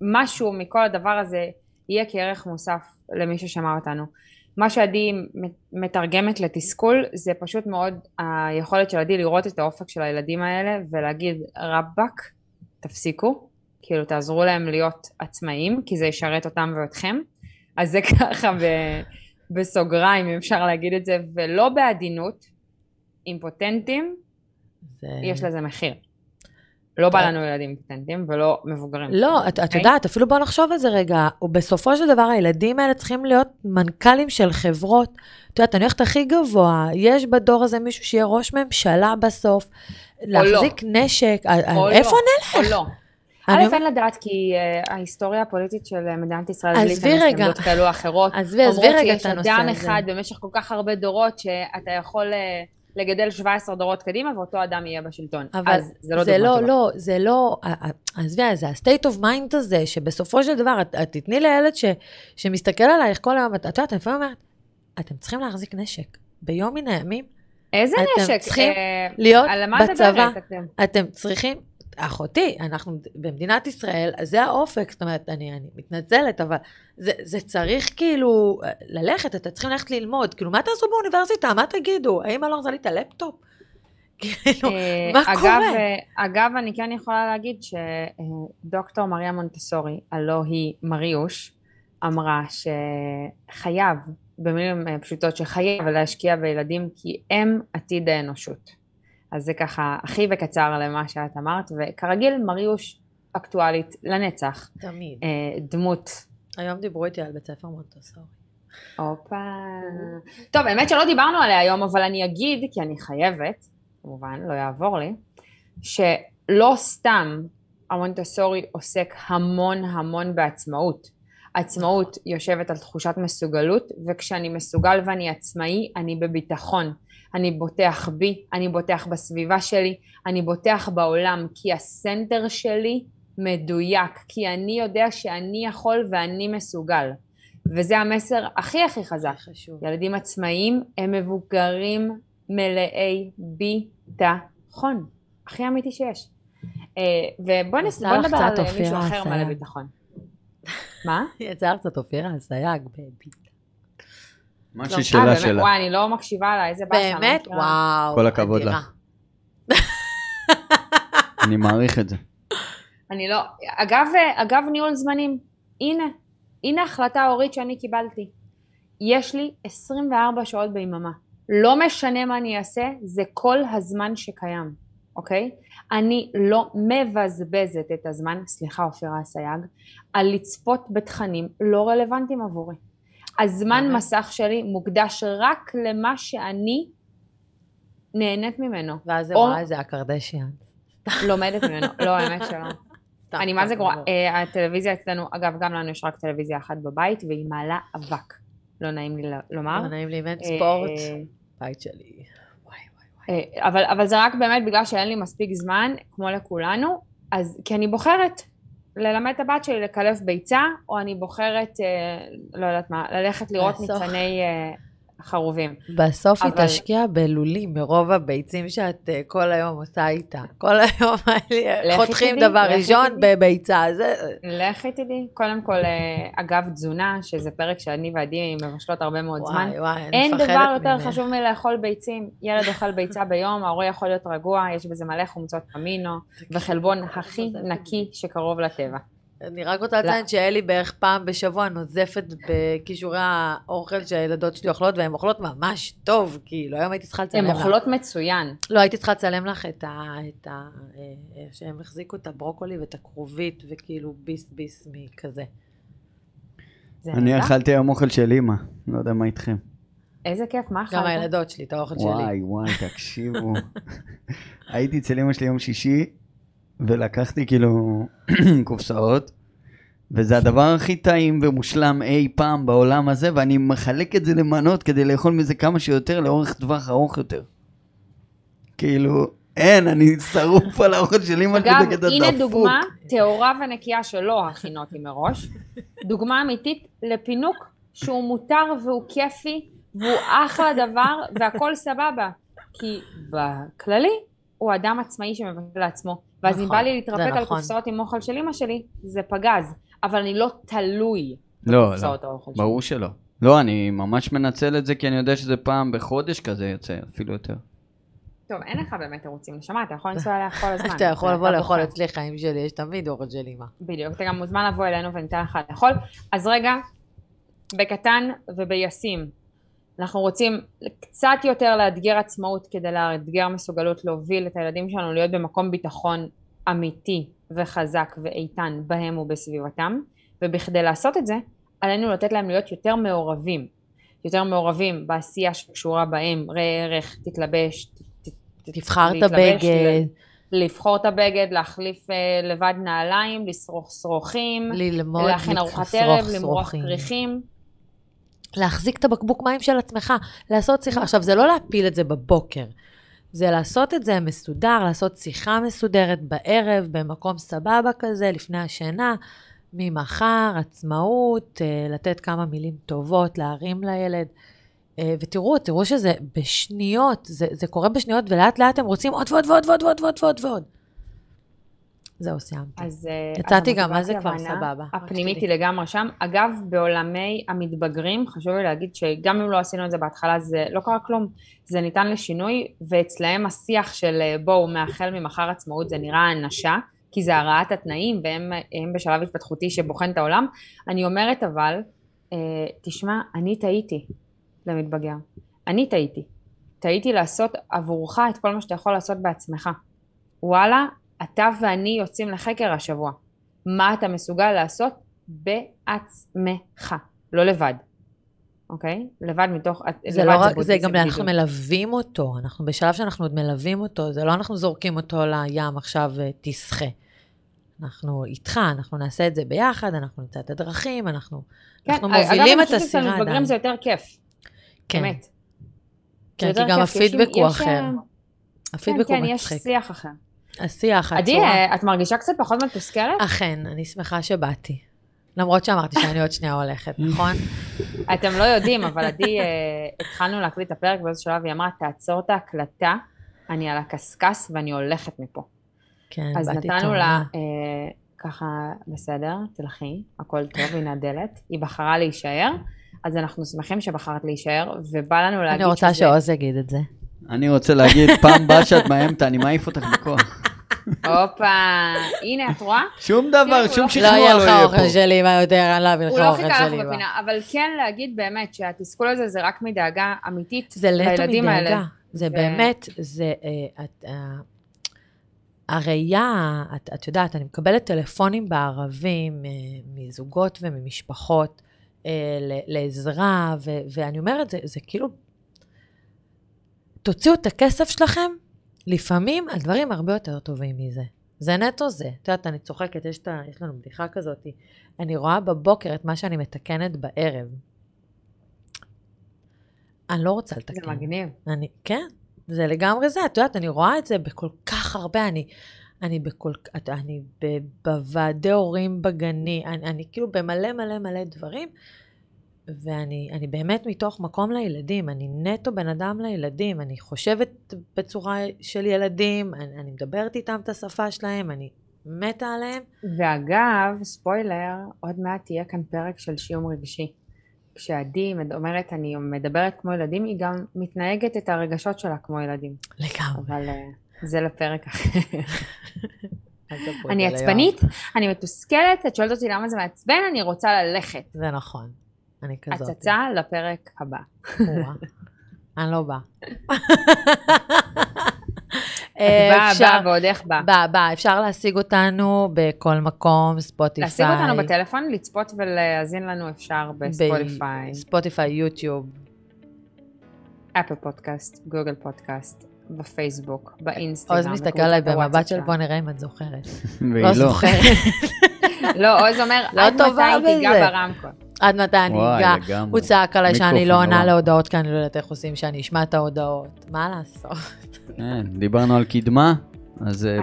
משהו מכל הדבר הזה יהיה כערך מוסף למי ששמע אותנו. מה שעדי מתרגמת לתסכול זה פשוט מאוד היכולת של עדי לראות את האופק של הילדים האלה ולהגיד רבאק תפסיקו. כאילו תעזרו להם להיות עצמאים כי זה ישרת אותם ואתכם. אז זה ככה ב, בסוגריים אם אפשר להגיד את זה ולא בעדינות אימפוטנטים זה... יש לזה מחיר לא בא לנו ילדים פטנטים ולא מבוגרים. לא, את, את אוקיי? יודעת, אפילו בוא נחשוב על זה רגע. ובסופו של דבר הילדים האלה צריכים להיות מנכ"לים של חברות. את יודעת, אני הולכת הכי גבוה, יש בדור הזה מישהו שיהיה ראש ממשלה בסוף, להחזיק לא. נשק, או איפה לא. נלך? או לא. א', אין לדעת, כי uh, ההיסטוריה הפוליטית של מדינת ישראל, בלי להיכנס לעמדות כאלו או אחרות, עזבי, עזבי רגע את הנושא הזה. אומרות שיש אדם אחד במשך כל כך הרבה דורות, שאתה יכול... לגדל 17 דורות קדימה, ואותו אדם יהיה בשלטון. אבל אז זה לא זה לא. לא, זה לא, עזבי, זה ה-state of mind הזה, שבסופו של דבר, את, את תתני לילד ש, שמסתכל עלייך כל היום, את יודעת, אני לפעמים אומרת, אתם צריכים להחזיק נשק. ביום מן הימים, איזה אתם נשק? צריכים אה, להיות בצבא. אתם? אתם צריכים, אחותי, אנחנו במדינת ישראל, זה האופק, זאת אומרת, אני, אני מתנצלת, אבל זה, זה צריך כאילו ללכת, אתם צריכים ללכת ללמוד. כאילו, מה תעשו באוניברסיטה? מה תגידו? האם אני לא לי את הלפטופ? כאילו, אה, מה אגב, קורה? אגב, אני כן יכולה להגיד שדוקטור מריה מונטסורי, הלא היא מריוש, אמרה שחייב, במילים פשוטות, שחייב להשקיע בילדים כי הם עתיד האנושות. אז זה ככה הכי בקצר למה שאת אמרת, וכרגיל מריוש אקטואלית לנצח. תמיד. אה, דמות. היום דיברו איתי על בית ספר מונטוסורי. הופה. טוב, האמת שלא דיברנו עליה היום, אבל אני אגיד, כי אני חייבת, כמובן, לא יעבור לי, שלא סתם המונטסורי עוסק המון המון בעצמאות. עצמאות יושבת על תחושת מסוגלות, וכשאני מסוגל ואני עצמאי, אני בביטחון. אני בוטח בי, אני בוטח בסביבה שלי, אני בוטח בעולם, כי הסנטר שלי מדויק, כי אני יודע שאני יכול ואני מסוגל. וזה המסר הכי הכי חזק. חשוב. ילדים עצמאיים הם מבוגרים מלאי ביטחון. הכי אמיתי שיש. אה, ובוא נדבר על מישהו אחר מלא ביטחון. מה? יצא לך קצת אופירה אסייג בביטחון. מה שהיא שאלה שלה. וואי, אני לא מקשיבה לה, איזה באסה. באמת? וואו. כל הכבוד לך. אני מעריך את זה. אני לא, אגב, אגב ניהול זמנים, הנה, הנה החלטה הורית שאני קיבלתי. יש לי 24 שעות ביממה. לא משנה מה אני אעשה, זה כל הזמן שקיים, אוקיי? אני לא מבזבזת את הזמן, סליחה אופירה אסייג, על לצפות בתכנים לא רלוונטיים עבורי. הזמן מסך שלי מוקדש רק למה שאני נהנית ממנו. ואז זה רואה איזה הקרדשיאן. לומדת ממנו, לא, האמת שלא. אני מה זה גרועה, אה, הטלוויזיה אצלנו, אגב, גם לנו יש רק טלוויזיה אחת בבית, והיא מעלה אבק. לא נעים לי לומר. לא נעים לי, אם אין ספורט, אה, בית שלי. אה, אבל, אבל זה רק באמת בגלל שאין לי מספיק זמן, כמו לכולנו, אז כי אני בוחרת ללמד את הבת שלי לקלף ביצה, או אני בוחרת, אה, לא יודעת מה, ללכת לראות. ניצני אה, חרובים. בסוף אבל... היא תשקיע בלולים מרוב הביצים שאת אה, כל היום עושה איתה. כל היום חותכים דבר ראשון בביצה. זה... לכי תדעי. קודם כל, אה, אגב תזונה, שזה פרק שאני ועדי מבשלות הרבה מאוד וואי, זמן. וואי, אין דבר יותר ממך. חשוב מלאכול ביצים. ילד אוכל ביצה ביום, ההורה יכול להיות רגוע, יש בזה מלא חומצות אמינו, וחלבון הכי נקי שקרוב לטבע. אני רק רוצה לציין לא. שאלי בערך פעם בשבוע נוזפת בכישורי האוכל שהילדות שלי אוכלות, והן אוכלות ממש טוב, כאילו, היום הייתי צריכה לצלם לך. הן אוכלות מצוין. לא, הייתי צריכה לצלם לך את ה... את ה... אה, שהם החזיקו את הברוקולי ואת הכרובית, וכאילו ביס ביס מכזה. אני אכלתי היום אוכל של אימא, לא יודע מה איתכם. איזה כיף, מה אכלת? גם הילדות שלי, את האוכל שלי. וואי, וואי, תקשיבו. הייתי אצל אימא שלי יום שישי, ולקחתי כאילו קופסאות, וזה הדבר הכי טעים ומושלם אי פעם בעולם הזה, ואני מחלק את זה למנות כדי לאכול מזה כמה שיותר לאורך טווח ארוך יותר. כאילו, אין, אני שרוף על האוכל של אמא שלי בקטע דפוק. אגב, הנה דוגמה טהורה ונקייה שלא הכינותי מראש. דוגמה אמיתית לפינוק שהוא מותר והוא כיפי, והוא אחלה דבר, והכל סבבה. כי בכללי, הוא אדם עצמאי שמבטל לעצמו. ואז נכון, אם בא לי להתרפק על נכון. קופסאות עם אוכל של אמא שלי, זה פגז. אבל אני לא תלוי לא, לא, ברור שלא. לא, אני ממש מנצל את זה כי אני יודע שזה פעם בחודש כזה יוצא, אפילו יותר. טוב, אין לך באמת תירוצים, נשמה, אתה יכול לנסוע אליה כל הזמן. אתה יכול לבוא לאכול. אצלי חיים שלי, יש תמיד אוכל של אימא. בדיוק, אתה גם מוזמן לבוא אלינו וניתן לך לאכול. אז רגע, בקטן ובישים, אנחנו רוצים קצת יותר לאתגר עצמאות כדי לאתגר מסוגלות להוביל את הילדים שלנו להיות במקום ביטחון אמיתי וחזק ואיתן בהם ובסביבתם, ובכדי לעשות את זה, עלינו לתת להם להיות יותר מעורבים. יותר מעורבים בעשייה שקשורה בהם, ראה ערך, תתלבש, תבחר את הבגד, לבחור את הבגד, להחליף אה, לבד נעליים, לשרוך שרוכים, ללמוד להכין ארוחת ערב, למרוח. כריכים. להחזיק את הבקבוק מים של עצמך, לעשות שיחה. עכשיו, זה לא להפיל את זה בבוקר, זה לעשות את זה מסודר, לעשות שיחה מסודרת בערב, במקום סבבה כזה, לפני השינה, ממחר, עצמאות, אה, לתת כמה מילים טובות, להרים לילד. אה, ותראו, תראו שזה בשניות, זה, זה קורה בשניות, ולאט לאט הם רוצים עוד ועוד ועוד ועוד ועוד ועוד ועוד. זהו, סיימתי. אז אה, יצאתי גם, מה זה כבר סבבה? הפנימית. היא לגמרי שם. אגב, בעולמי המתבגרים, חשוב לי להגיד שגם אם לא עשינו את זה בהתחלה, זה לא קרה כלום. זה ניתן לשינוי, ואצלהם השיח של אה, בואו, מאחל ממחר עצמאות, זה נראה האנשה, כי זה הרעת התנאים, והם הם בשלב התפתחותי שבוחן את העולם. אני אומרת אבל, אה, תשמע, אני טעיתי למתבגר. אני טעיתי. טעיתי לעשות עבורך את כל מה שאתה יכול לעשות בעצמך. וואלה, אתה ואני יוצאים לחקר השבוע. מה אתה מסוגל לעשות בעצמך, לא לבד. אוקיי? לבד מתוך... זה לבד לא רק, זה גם אנחנו. מלווים אותו, אנחנו בשלב שאנחנו עוד מלווים אותו, זה לא אנחנו זורקים אותו לים עכשיו אה, תשחה. אנחנו איתך, אנחנו נעשה את זה ביחד, אנחנו נמצא את הדרכים, אנחנו, כן, אנחנו אגב, מובילים אני את חושבת הסירה שאצל מתבגרים עדיין. זה יותר כיף, כן, באמת. כן, כי גם יש- הפידבק הוא יש, אחר. אה, הפידבק כן, הוא כן, יש מצחיק. שיח אחר. השיח, עדי, הצורה. אה, את מרגישה קצת פחות מתוסכלת? אכן, אני שמחה שבאתי. למרות שאמרתי שאני עוד שנייה הולכת, נכון? אתם לא יודעים, אבל עדי, אה, התחלנו להקליט את הפרק באיזה שלב, היא אמרה, תעצור את ההקלטה, אני על הקשקש ואני הולכת מפה. כן, אז באתי נתנו לה. אה, ככה, בסדר, תלכי, הכל טוב, הנה הדלת. היא בחרה להישאר, אז אנחנו שמחים שבחרת להישאר, ובא לנו להגיד אני רוצה שזה... שעוז יגיד את זה. אני רוצה להגיד, פעם הבאה שאת מאיימת, אני מעיף אותך בכוח. הופה, הנה, את רואה? שום דבר, שום לא- לא שכנוע יהיה לא לך יהיה אוכל פה. של אימא יותר, אני לא אביא לך הוא לא אוכל חיכה לך של אימא. בפינה, אבל כן להגיד באמת שהתסכול הזה זה רק מדאגה אמיתית זה נטו לילדים האלה. מדאגה. זה באמת, זה... אה, את, אה, הראייה, את, את יודעת, אני מקבלת טלפונים בערבים אה, מזוגות וממשפחות אה, ל- לעזרה, ו, ואני אומרת, זה, זה כאילו, תוציאו את הכסף שלכם, לפעמים הדברים הרבה יותר טובים מזה. זה נטו זה. את יודעת, אני צוחקת, יש, את יש לנו בדיחה כזאת, אני רואה בבוקר את מה שאני מתקנת בערב. אני לא רוצה לתקן. זה מגניב. אני, כן, זה לגמרי זה. את יודעת, אני רואה את זה בכל כך הרבה, אני, אני בכל, את- אני ב, בוועדי הורים בגני, אני, אני כאילו במלא מלא מלא דברים, ואני אני באמת מתוך מקום לילדים, אני נטו בן אדם לילדים, אני חושבת בצורה של ילדים, אני, אני מדברת איתם את השפה שלהם, אני מתה עליהם. ואגב, ספוילר, עוד מעט תהיה כאן פרק של שיום רגשי. כשעדי אומרת אני מדברת כמו ילדים, היא גם מתנהגת את הרגשות שלה כמו ילדים. לגמרי. אבל אה, זה לפרק אחר. אני עצבנית, אני מתוסכלת, את שואלת אותי למה זה מעצבן, אני רוצה ללכת. זה נכון, אני כזאת. הצצה לפרק הבא. אני לא באה. את באה, אפשר- באה ועוד איך באה. באה, באה. אפשר להשיג אותנו בכל מקום, ספוטיפיי. להשיג אותנו בטלפון, לצפות ולהאזין לנו אפשר בספוטיפיי, ספוטיפיי, יוטיוב. אפל פודקאסט, גוגל פודקאסט, בפייסבוק, באינסטגרם. עוז מסתכל עליי במבט של. בוא נראה אם את זוכרת. והיא לא לא. זוכרת. לא, עוז אומר, לא עד טובה מתי תיגע בזה." ברמקול. עד מתי אני אגע. הוא צעק עליי שאני לא עונה. להודעות, כי אני לא יודעת איך עושים שאני אשמע את ההודעות. מה לעשות? כן, דיברנו על קדמה, אז אה,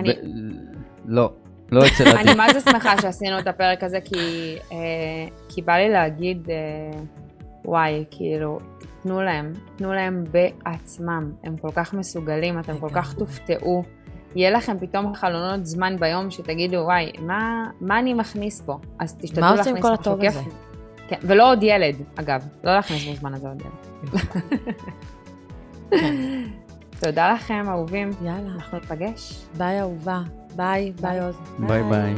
לא, לא אצל עדי. אני מה זה שמחה שעשינו את הפרק הזה, כי, אה, כי בא לי להגיד, אה, וואי, כאילו, תנו להם, תנו להם בעצמם. הם כל כך מסוגלים, אתם כל כך. תופתעו. יהיה לכם פתאום חלונות זמן ביום שתגידו, וואי, מה, מה אני מכניס פה? אז תשתדלו מה להכניס עושים כל הטוב כיף. הזה? כן, ולא עוד ילד, אגב. לא להכניס בזמן הזה עוד ילד. כן. תודה לכם, אהובים. יאללה, אנחנו ניפגש. ביי אהובה. ביי, ביי עוז. ביי ביי.